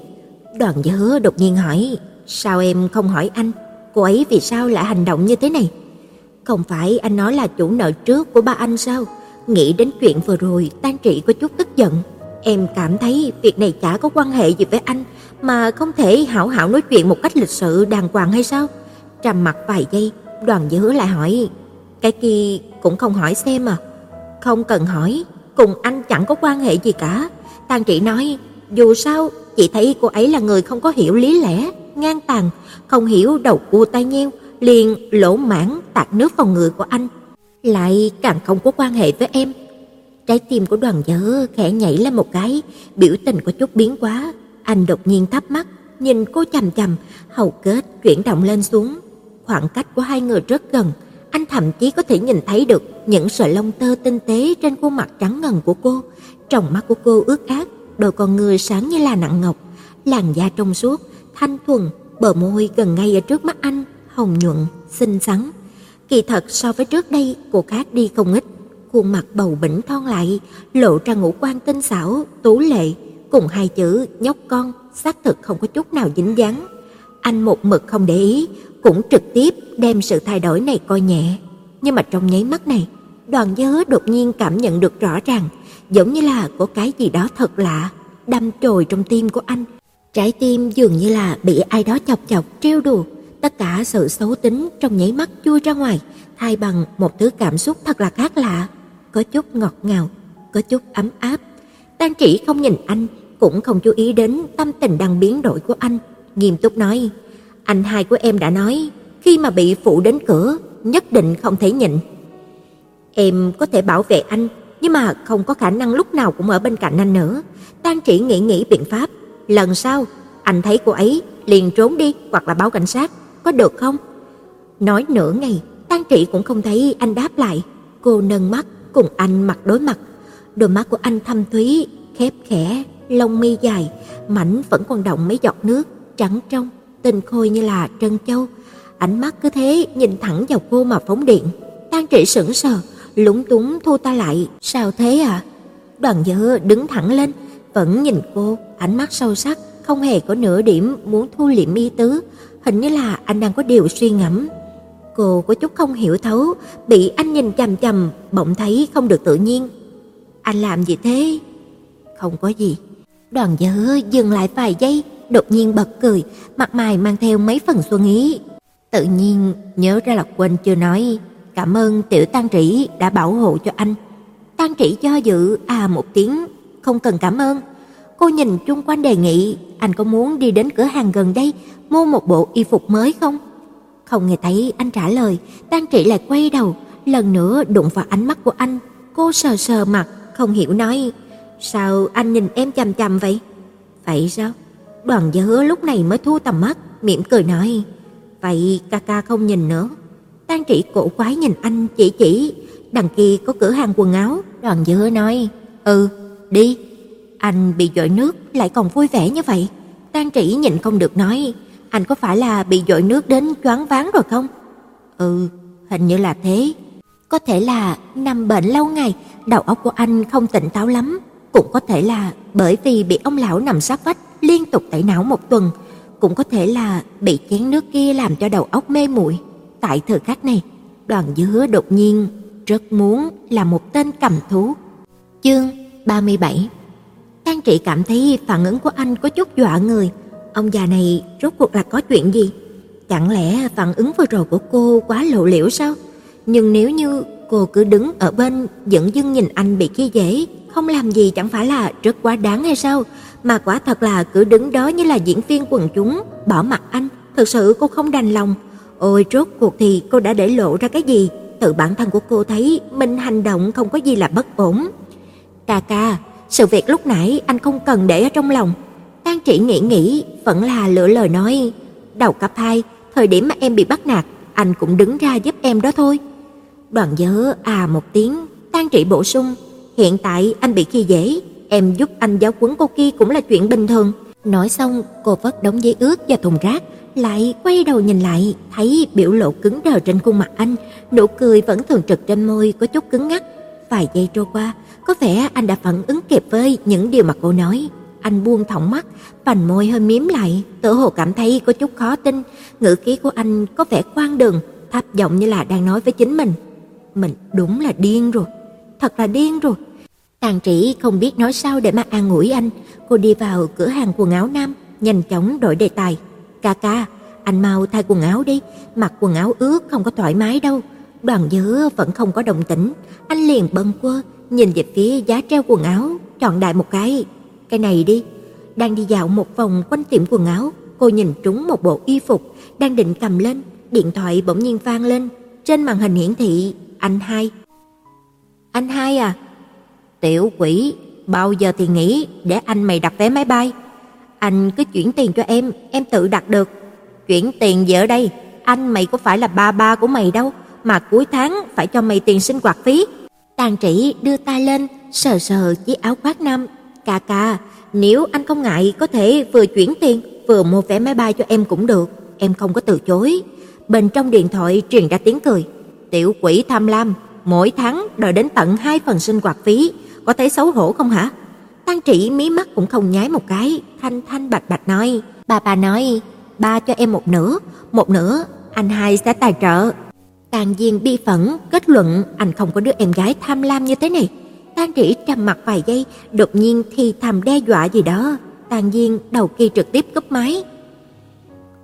Đoàn giả Hứa đột nhiên hỏi, sao em không hỏi anh, cô ấy vì sao lại hành động như thế này? Không phải anh nói là chủ nợ trước của ba anh sao? Nghĩ đến chuyện vừa rồi, Tan Trị có chút tức giận. Em cảm thấy việc này chả có quan hệ gì với anh, mà không thể hảo hảo nói chuyện một cách lịch sự đàng hoàng hay sao? Trầm mặt vài giây, Đoàn Gia Hứa lại hỏi, cái kia cũng không hỏi xem à? Không cần hỏi, cùng anh chẳng có quan hệ gì cả. Tang Trị nói, dù sao Chị thấy cô ấy là người không có hiểu lý lẽ, ngang tàn, không hiểu đầu cua tay nheo, liền lỗ mãn tạt nước vào người của anh, lại càng không có quan hệ với em. Trái tim của Đoàn Dở khẽ nhảy lên một cái, biểu tình có chút biến quá, anh đột nhiên thắp mắt, nhìn cô chằm chằm, hầu kết chuyển động lên xuống. Khoảng cách của hai người rất gần, anh thậm chí có thể nhìn thấy được những sợi lông tơ tinh tế trên khuôn mặt trắng ngần của cô, trong mắt của cô ướt át, đôi con người sáng như là nặng ngọc, làn da trong suốt, thanh thuần, bờ môi gần ngay ở trước mắt anh, hồng nhuận, xinh xắn. Kỳ thật so với trước đây, cô khác đi không ít, khuôn mặt bầu bỉnh thon lại, lộ ra ngũ quan tinh xảo, tú lệ, cùng hai chữ nhóc con, xác thực không có chút nào dính dáng. Anh một mực không để ý, cũng trực tiếp đem sự thay đổi này coi nhẹ. Nhưng mà trong nháy mắt này, Đoàn nhớ đột nhiên cảm nhận được rõ ràng, giống như là có cái gì đó thật lạ đâm chồi trong tim của anh. Trái tim dường như là bị ai đó chọc chọc trêu đùa, tất cả sự xấu tính trong nháy mắt chui ra ngoài, thay bằng một thứ cảm xúc thật là khác lạ, có chút ngọt ngào, có chút ấm áp. Tang Chỉ không nhìn anh, cũng không chú ý đến tâm tình đang biến đổi của anh, nghiêm túc nói: "Anh hai của em đã nói, khi mà bị phụ đến cửa, nhất định không thể nhịn. Em có thể bảo vệ anh, nhưng mà không có khả năng lúc nào cũng ở bên cạnh anh nữa. Tang Chỉ nghĩ nghĩ biện pháp, lần sau anh thấy cô ấy liền trốn đi hoặc là báo cảnh sát, có được không? Nói nửa ngày, Tang Trị cũng không thấy anh đáp lại. Cô nâng mắt cùng anh mặt đối mặt. Đôi mắt của anh thâm thúy, khép khẽ, lông mi dài, mảnh vẫn còn động mấy giọt nước, trắng trong, tinh khôi như là trân châu. Ánh mắt cứ thế nhìn thẳng vào cô mà phóng điện. Tang Trị sững sờ, lúng túng thu ta lại, "Sao thế à?" Đoàn Dư đứng thẳng lên, vẫn nhìn cô, ánh mắt sâu sắc, không hề có nửa điểm muốn thu liệm ý tứ, hình như là anh đang có điều suy ngẫm. Cô có chút không hiểu thấu, bị anh nhìn chằm chằm, bỗng thấy không được tự nhiên. Anh làm gì thế? Không có gì. Đoàn Dở dừng lại vài giây, đột nhiên bật cười, mặt mày mang theo mấy phần xuân ý. Tự nhiên nhớ ra là quên chưa nói, cảm ơn tiểu Tang Trĩ đã bảo hộ cho anh. Tang Trĩ do dự à một tiếng, không cần cảm ơn. Cô nhìn chung quanh đề nghị, anh có muốn đi đến cửa hàng gần đây mua một bộ y phục mới không? Không nghe thấy anh trả lời, Tang Trị lại quay đầu, lần nữa đụng vào ánh mắt của anh. Cô sờ sờ mặt, không hiểu nói, sao anh nhìn em chằm chằm vậy? Vậy sao? Đoàn Gia Hứa lúc này mới thu tầm mắt, mỉm cười nói, vậy ca ca không nhìn nữa. Tang Trị cổ quái nhìn anh chỉ chỉ, đằng kia có cửa hàng quần áo, Đoàn Gia Hứa nói, "Ừ, đi." Anh bị dội nước lại còn vui vẻ như vậy. Tang trĩ nhịn không được nói, anh có phải là bị dội nước đến choáng váng rồi không? Ừ, hình như là thế. Có thể là nằm bệnh lâu ngày, đầu óc của anh không tỉnh táo lắm, cũng có thể là bởi vì bị ông lão nằm sát vách liên tục tẩy não một tuần, cũng có thể là bị chén nước kia làm cho đầu óc mê muội. Tại thời khắc này, Đoàn Dứa đột nhiên rất muốn là một tên cầm thú. Chương 37 Tang Trị cảm thấy phản ứng của anh có chút dọa người. Ông già này rốt cuộc là có chuyện gì? Chẳng lẽ phản ứng vừa rồi của cô quá lộ liễu sao? Nhưng nếu như cô cứ đứng ở bên dẫn dưng nhìn anh bị khi dễ, không làm gì chẳng phải là rất quá đáng hay sao? Mà quả thật là cứ đứng đó như là diễn viên quần chúng, bỏ mặt anh, Thật sự cô không đành lòng. Ôi rốt cuộc thì cô đã để lộ ra cái gì? Tự bản thân của cô thấy mình hành động không có gì là bất ổn. Cà ca, sự việc lúc nãy anh không cần để ở trong lòng. Tang Chỉ nghĩ nghĩ, vẫn là lựa lời nói, đầu cấp 2, thời điểm mà em bị bắt nạt, anh cũng đứng ra giúp em đó thôi. Đoàn Dớ à một tiếng, Tang Trị bổ sung, hiện tại anh bị khi dễ, em giúp anh giáo huấn cô kia cũng là chuyện bình thường. Nói xong, cô vất đống giấy ướt và thùng rác, lại quay đầu nhìn lại, thấy biểu lộ cứng đờ trên khuôn mặt anh, nụ cười vẫn thường trực trên môi có chút cứng ngắc. Vài giây trôi qua, có vẻ anh đã phản ứng kịp với những điều mà cô nói. Anh buông thõng mắt, vành môi hơi miếm lại, tự hồ cảm thấy có chút khó tin, ngữ khí của anh có vẻ quan đường, thấp giọng như là đang nói với chính mình. Mình đúng là điên rồi, thật là điên rồi. Tàn Trĩ không biết nói sao để mà an ủi anh, cô đi vào cửa hàng quần áo nam, nhanh chóng đổi đề tài. "Ca ca, anh mau thay quần áo đi, mặc quần áo ướt không có thoải mái đâu." Đoàn Dứa vẫn không có động tĩnh, anh liền bâng quơ, nhìn về phía giá treo quần áo, chọn đại một cái. Cái này đi. Đang đi dạo một vòng quanh tiệm quần áo, cô nhìn trúng một bộ y phục, đang định cầm lên, điện thoại bỗng nhiên vang lên, trên màn hình hiển thị anh hai. Anh hai à? Tiểu quỷ, bao giờ thì nghỉ để anh mày đặt vé máy bay. Anh cứ chuyển tiền cho em, em tự đặt được. Chuyển tiền gì ở đây? Anh mày có phải là ba ba của mày đâu, mà cuối tháng phải cho mày tiền sinh hoạt phí. Tàn Trĩ đưa tay lên, sờ sờ chiếc áo khoác nam. Cà cà, nếu anh không ngại có thể vừa chuyển tiền, vừa mua vé máy bay cho em cũng được, em không có từ chối." Bên trong điện thoại truyền ra tiếng cười. "Tiểu quỷ tham lam, mỗi tháng đòi đến tận hai phần sinh hoạt phí, có thấy xấu hổ không hả?" Tang Trĩ mí mắt cũng không nháy một cái, thanh thanh bạch bạch nói, "Bà bà nói, ba cho em một nửa, một nửa anh hai sẽ tài trợ." Tàn Diên bi phẫn kết luận anh không có đứa em gái tham lam như thế này. Tang Trĩ trầm mặt vài giây, đột nhiên thì thầm đe dọa gì đó. Tàn Diên đầu kia trực tiếp cúp máy.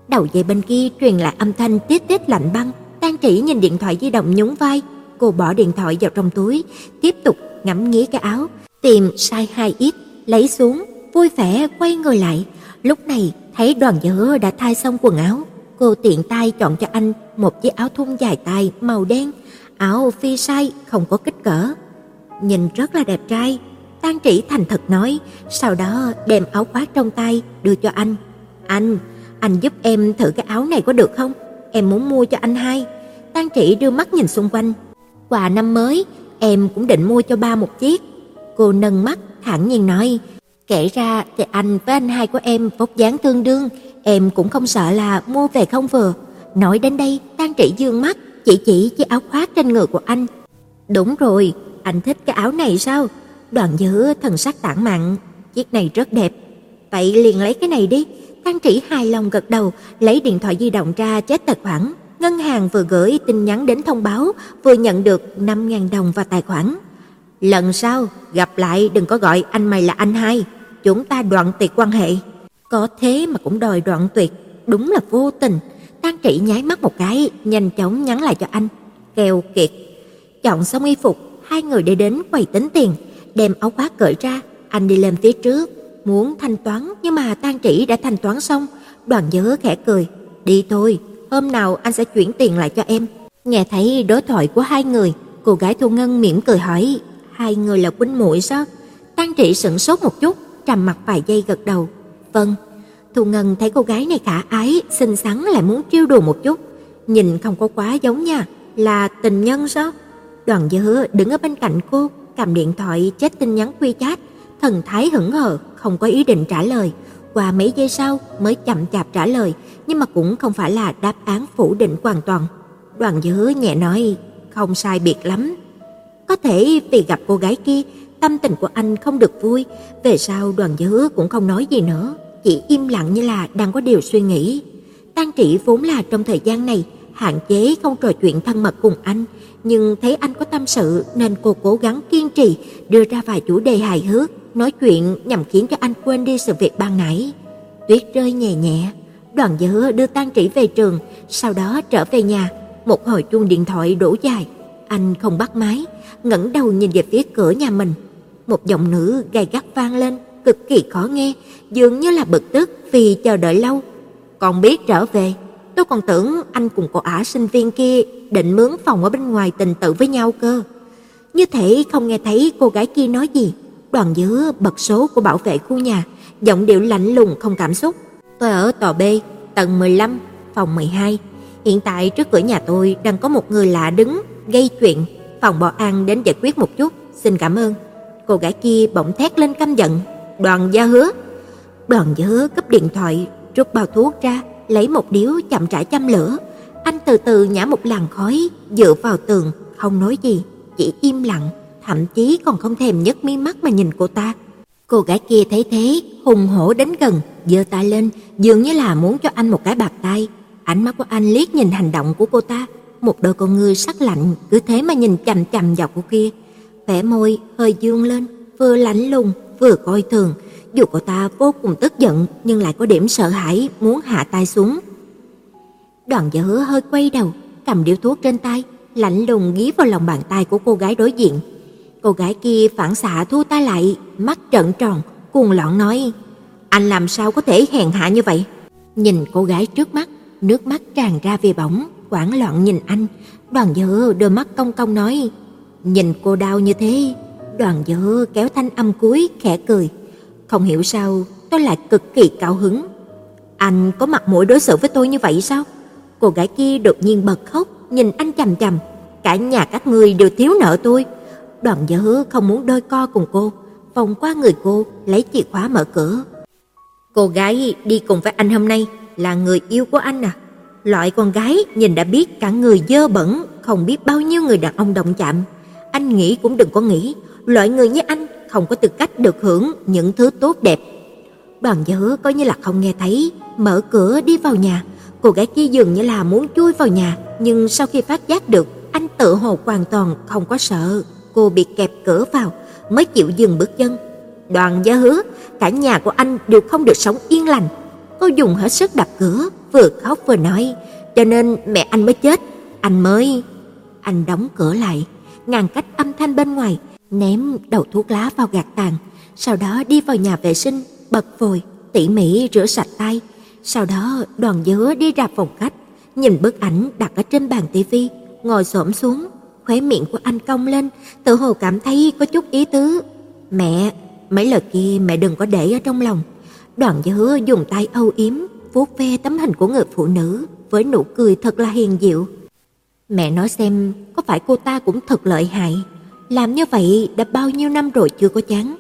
Đầu dây bên kia truyền lại âm thanh tít tít lạnh băng. Tang Trĩ nhìn điện thoại di động nhún vai, cô bỏ điện thoại vào trong túi, tiếp tục ngắm nghía cái áo, tìm size 2X, lấy xuống, vui vẻ quay người lại. Lúc này thấy Đoàn Dở đã thay xong quần áo, cô tiện tay chọn cho anh một chiếc áo thun dài tay màu đen, áo phi sai không có kích cỡ. Nhìn rất là đẹp trai, tan Trĩ thành thật nói, sau đó đem áo khoác trong tay đưa cho anh. "Anh, anh giúp em thử cái áo này có được không? Em muốn mua cho anh hai." tan Trĩ đưa mắt nhìn xung quanh. "Quà năm mới, em cũng định mua cho ba một chiếc." Cô nâng mắt thẳng nhiên nói, "Kể ra thì anh với anh hai của em vóc dáng tương đương, em cũng không sợ là mua về không vừa." Nói đến đây, Tang Trị dương mắt, chỉ chỉ chiếc áo khoác trên người của anh. "Đúng rồi, anh thích cái áo này sao?" Đoàn Dữ thần sắc tản mạn, chiếc này rất đẹp. Vậy liền lấy cái này đi. Tang Trị hài lòng gật đầu, lấy điện thoại di động ra chết tài khoản. Ngân hàng vừa gửi tin nhắn đến thông báo, vừa nhận được 5.000 đồng vào tài khoản. Lần sau gặp lại đừng có gọi anh mày là anh hai, chúng ta đoạn tuyệt quan hệ. Có thế mà cũng đòi đoạn tuyệt, đúng là vô tình. Tang trị nháy mắt một cái, nhanh chóng nhắn lại cho anh. Kèo kiệt. Chọn xong y phục, hai người đi đến quầy tính tiền, đem áo khoác cởi ra, anh đi lên phía trước, muốn thanh toán nhưng mà Tang trị đã thanh toán xong, Đoàn Dớ khẽ cười, "Đi thôi, hôm nào anh sẽ chuyển tiền lại cho em. Nghe thấy đối thoại của hai người, cô gái Thu Ngân mỉm cười hỏi, hai người là huynh muội sao? Tang Trị sững sốt một chút, trầm mặt vài giây gật đầu. Vân. Thu Ngân thấy cô gái này khả ái, xinh xắn lại muốn trêu đùa một chút, nhìn không có quá giống nha, là tình nhân sao? Đoàn Dư đứng ở bên cạnh cô, cầm điện thoại chết tin nhắn quy chat, thần thái hững hờ, không có ý định trả lời. Qua mấy giây sau mới chậm chạp trả lời, nhưng mà cũng không phải là đáp án phủ định hoàn toàn. Đoàn Dư nhẹ nói, không sai biệt lắm. Có thể vì gặp cô gái kia, tâm tình của anh không được vui, về sau Đoàn Dư cũng không nói gì nữa, chỉ im lặng như là đang có điều suy nghĩ. Tang Trị vốn là trong thời gian này hạn chế không trò chuyện thân mật cùng anh, nhưng thấy anh có tâm sự nên cô cố gắng kiên trì đưa ra vài chủ đề hài hước, nói chuyện nhằm khiến cho anh quên đi sự việc ban nãy. Tuyết rơi nhẹ nhẹ, Đoàn Dư đưa Tang Trĩ về trường, sau đó trở về nhà, một hồi chuông điện thoại đổ dài, anh không bắt máy, ngẩng đầu nhìn về phía cửa nhà mình. Một giọng nữ gay gắt vang lên, cực kỳ khó nghe, dường như là bực tức vì chờ đợi lâu. Còn biết trở về, tôi còn tưởng anh cùng cô ả sinh viên kia định mướn phòng ở bên ngoài tình tự với nhau cơ. Như thể không nghe thấy cô gái kia nói gì, đoàn dứa bật số của bảo vệ khu nhà, giọng điệu lạnh lùng không cảm xúc. Tôi ở tòa B, tầng 15, phòng 12. Hiện tại trước cửa nhà tôi đang có một người lạ đứng gây chuyện, phòng bảo an đến giải quyết một chút, xin cảm ơn. Cô gái kia bỗng thét lên căm giận, "Đoàn Gia Hứa!" Đoàn Gia Hứa cấp điện thoại, rút bao thuốc ra, lấy một điếu chậm rãi châm lửa. Anh từ từ nhả một làn khói, dựa vào tường, không nói gì, chỉ im lặng, thậm chí còn không thèm nhấc mí mắt mà nhìn cô ta. Cô gái kia thấy thế, hùng hổ đến gần, giơ tay lên, dường như là muốn cho anh một cái bạt tay. Ánh mắt của anh liếc nhìn hành động của cô ta, một đôi con ngươi sắc lạnh cứ thế mà nhìn chằm chằm vào cô kia. Vẻ môi hơi dương lên, vừa lạnh lùng vừa coi thường, dù cô ta vô cùng tức giận nhưng lại có điểm sợ hãi muốn hạ tay xuống. Đoàn Dở hơi quay đầu, cầm điếu thuốc trên tay, lạnh lùng ghé vào lòng bàn tay của cô gái đối diện. Cô gái kia phản xạ thu tay lại, mắt trợn tròn, cuồng loạn nói: "Anh làm sao có thể hèn hạ như vậy?" Nhìn cô gái trước mắt, nước mắt tràn ra vì bỏng, hoảng loạn nhìn anh. Đoàn Dở đôi mắt cong cong nói: "Nhìn cô đau như thế." Đoàn dơ kéo thanh âm cuối khẽ cười. Không hiểu sao, tôi lại cực kỳ cao hứng. Anh có mặt mũi đối xử với tôi như vậy sao? Cô gái kia đột nhiên bật khóc, nhìn anh chằm chằm. Cả nhà các ngươi đều thiếu nợ tôi. Đoàn dơ không muốn đôi co cùng cô, vòng qua người cô, lấy chìa khóa mở cửa. Cô gái đi cùng với anh hôm nay là người yêu của anh à? Loại con gái nhìn đã biết cả người dơ bẩn, không biết bao nhiêu người đàn ông động chạm. Anh nghĩ cũng đừng có nghĩ, loại người như anh không có tư cách được hưởng những thứ tốt đẹp. Đoàn Dở coi như là không nghe thấy, mở cửa đi vào nhà. Cô gái kia dường như là muốn chui vào nhà, nhưng sau khi phát giác được anh tự hồ hoàn toàn không có sợ, cô bị kẹp cửa vào mới chịu dừng bước chân. Đoàn Gia hứa, cả nhà của anh đều không được sống yên lành. Cô dùng hết sức đập cửa, vừa khóc vừa nói, cho nên mẹ anh mới chết, anh mới anh đóng cửa lại, ngàn cách âm thanh bên ngoài, ném đầu thuốc lá vào gạt tàn, sau đó đi vào nhà vệ sinh, bật vòi, tỉ mỉ rửa sạch tay, sau đó Đoàn Dứa đi ra phòng khách, nhìn bức ảnh đặt ở trên bàn tivi, ngồi xổm xuống, khóe miệng của anh cong lên, tự hồ cảm thấy có chút ý tứ. "Mẹ, mấy lời kia mẹ đừng có để ở trong lòng." Đoàn Dứa dùng tay âu yếm vuốt ve tấm hình của người phụ nữ với nụ cười thật là hiền diệu. Mẹ nói xem, có phải cô ta cũng thật lợi hại? Làm như vậy đã bao nhiêu năm rồi chưa có chán.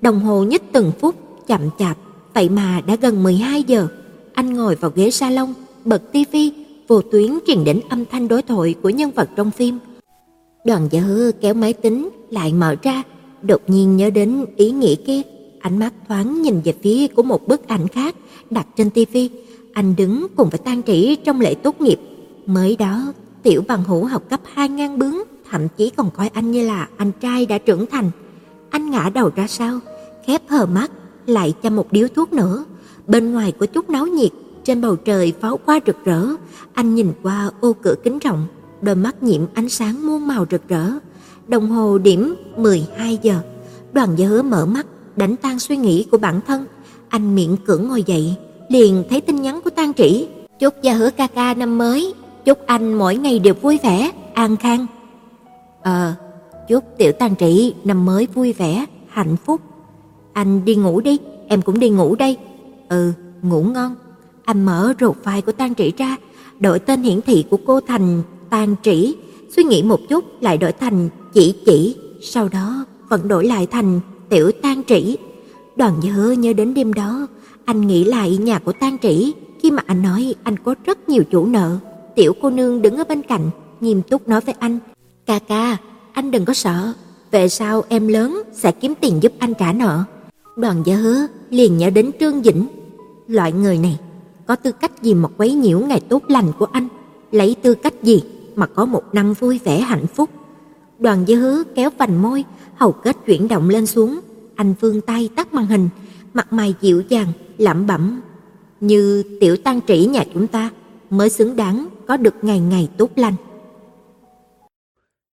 Đồng hồ nhích từng phút, chậm chạp, vậy mà đã gần 12 giờ. Anh ngồi vào ghế salon, bật tivi, vô tuyến truyền đến âm thanh đối thoại của nhân vật trong phim. Đoàn Dở kéo máy tính lại mở ra, đột nhiên nhớ đến ý nghĩa kia, ánh mắt thoáng nhìn về phía của một bức ảnh khác đặt trên tivi. Anh đứng cùng với Tang Trĩ trong lễ tốt nghiệp. Mới đó, Tiểu Bằng Hữu học cấp 2 ngang bướng, thậm chí còn coi anh như là anh trai đã trưởng thành. Anh ngã đầu ra sau, khép hờ mắt, lại cho một điếu thuốc nữa. Bên ngoài có chút náo nhiệt, trên bầu trời pháo hoa rực rỡ, anh nhìn qua ô cửa kính rộng, đôi mắt nhiễm ánh sáng muôn màu rực rỡ. Đồng hồ điểm 12 giờ. Đoàn Dơ mở mắt, đánh tan suy nghĩ của bản thân, anh miệng cưỡng ngồi dậy, liền thấy tin nhắn của Tang Trĩ, Chúc gia hứa ca ca năm mới, chúc anh mỗi ngày đều vui vẻ, an khang. Ờ, chúc tiểu tang trị năm mới vui vẻ, hạnh phúc. Anh đi ngủ đi, em cũng đi ngủ đây. Ừ, ngủ ngon. Anh mở profile của tang trị ra, đổi tên hiển thị của cô thành tang trị, suy nghĩ một chút lại đổi thành chỉ chỉ, sau đó vẫn đổi lại thành tiểu tang trị. Đoàn nhớ nhớ đến đêm đó, anh nghĩ lại nhà của tang trị, khi mà anh nói anh có rất nhiều chủ nợ. Tiểu cô nương đứng ở bên cạnh, nghiêm túc nói với anh, "Ca ca, anh đừng có sợ, về sau em lớn sẽ kiếm tiền giúp anh trả nợ." Đoàn Dư liền nhớ đến Trương Dĩnh, loại người này có tư cách gì mà quấy nhiễu ngày tốt lành của anh, lấy tư cách gì mà có một năm vui vẻ hạnh phúc. Đoàn Dư kéo vành môi, hầu kết chuyển động lên xuống, anh vươn tay tắt màn hình, mặt mày dịu dàng, lẩm bẩm như tiểu tăng trĩ nhà chúng ta mới xứng đáng có được ngày ngày tốt lành.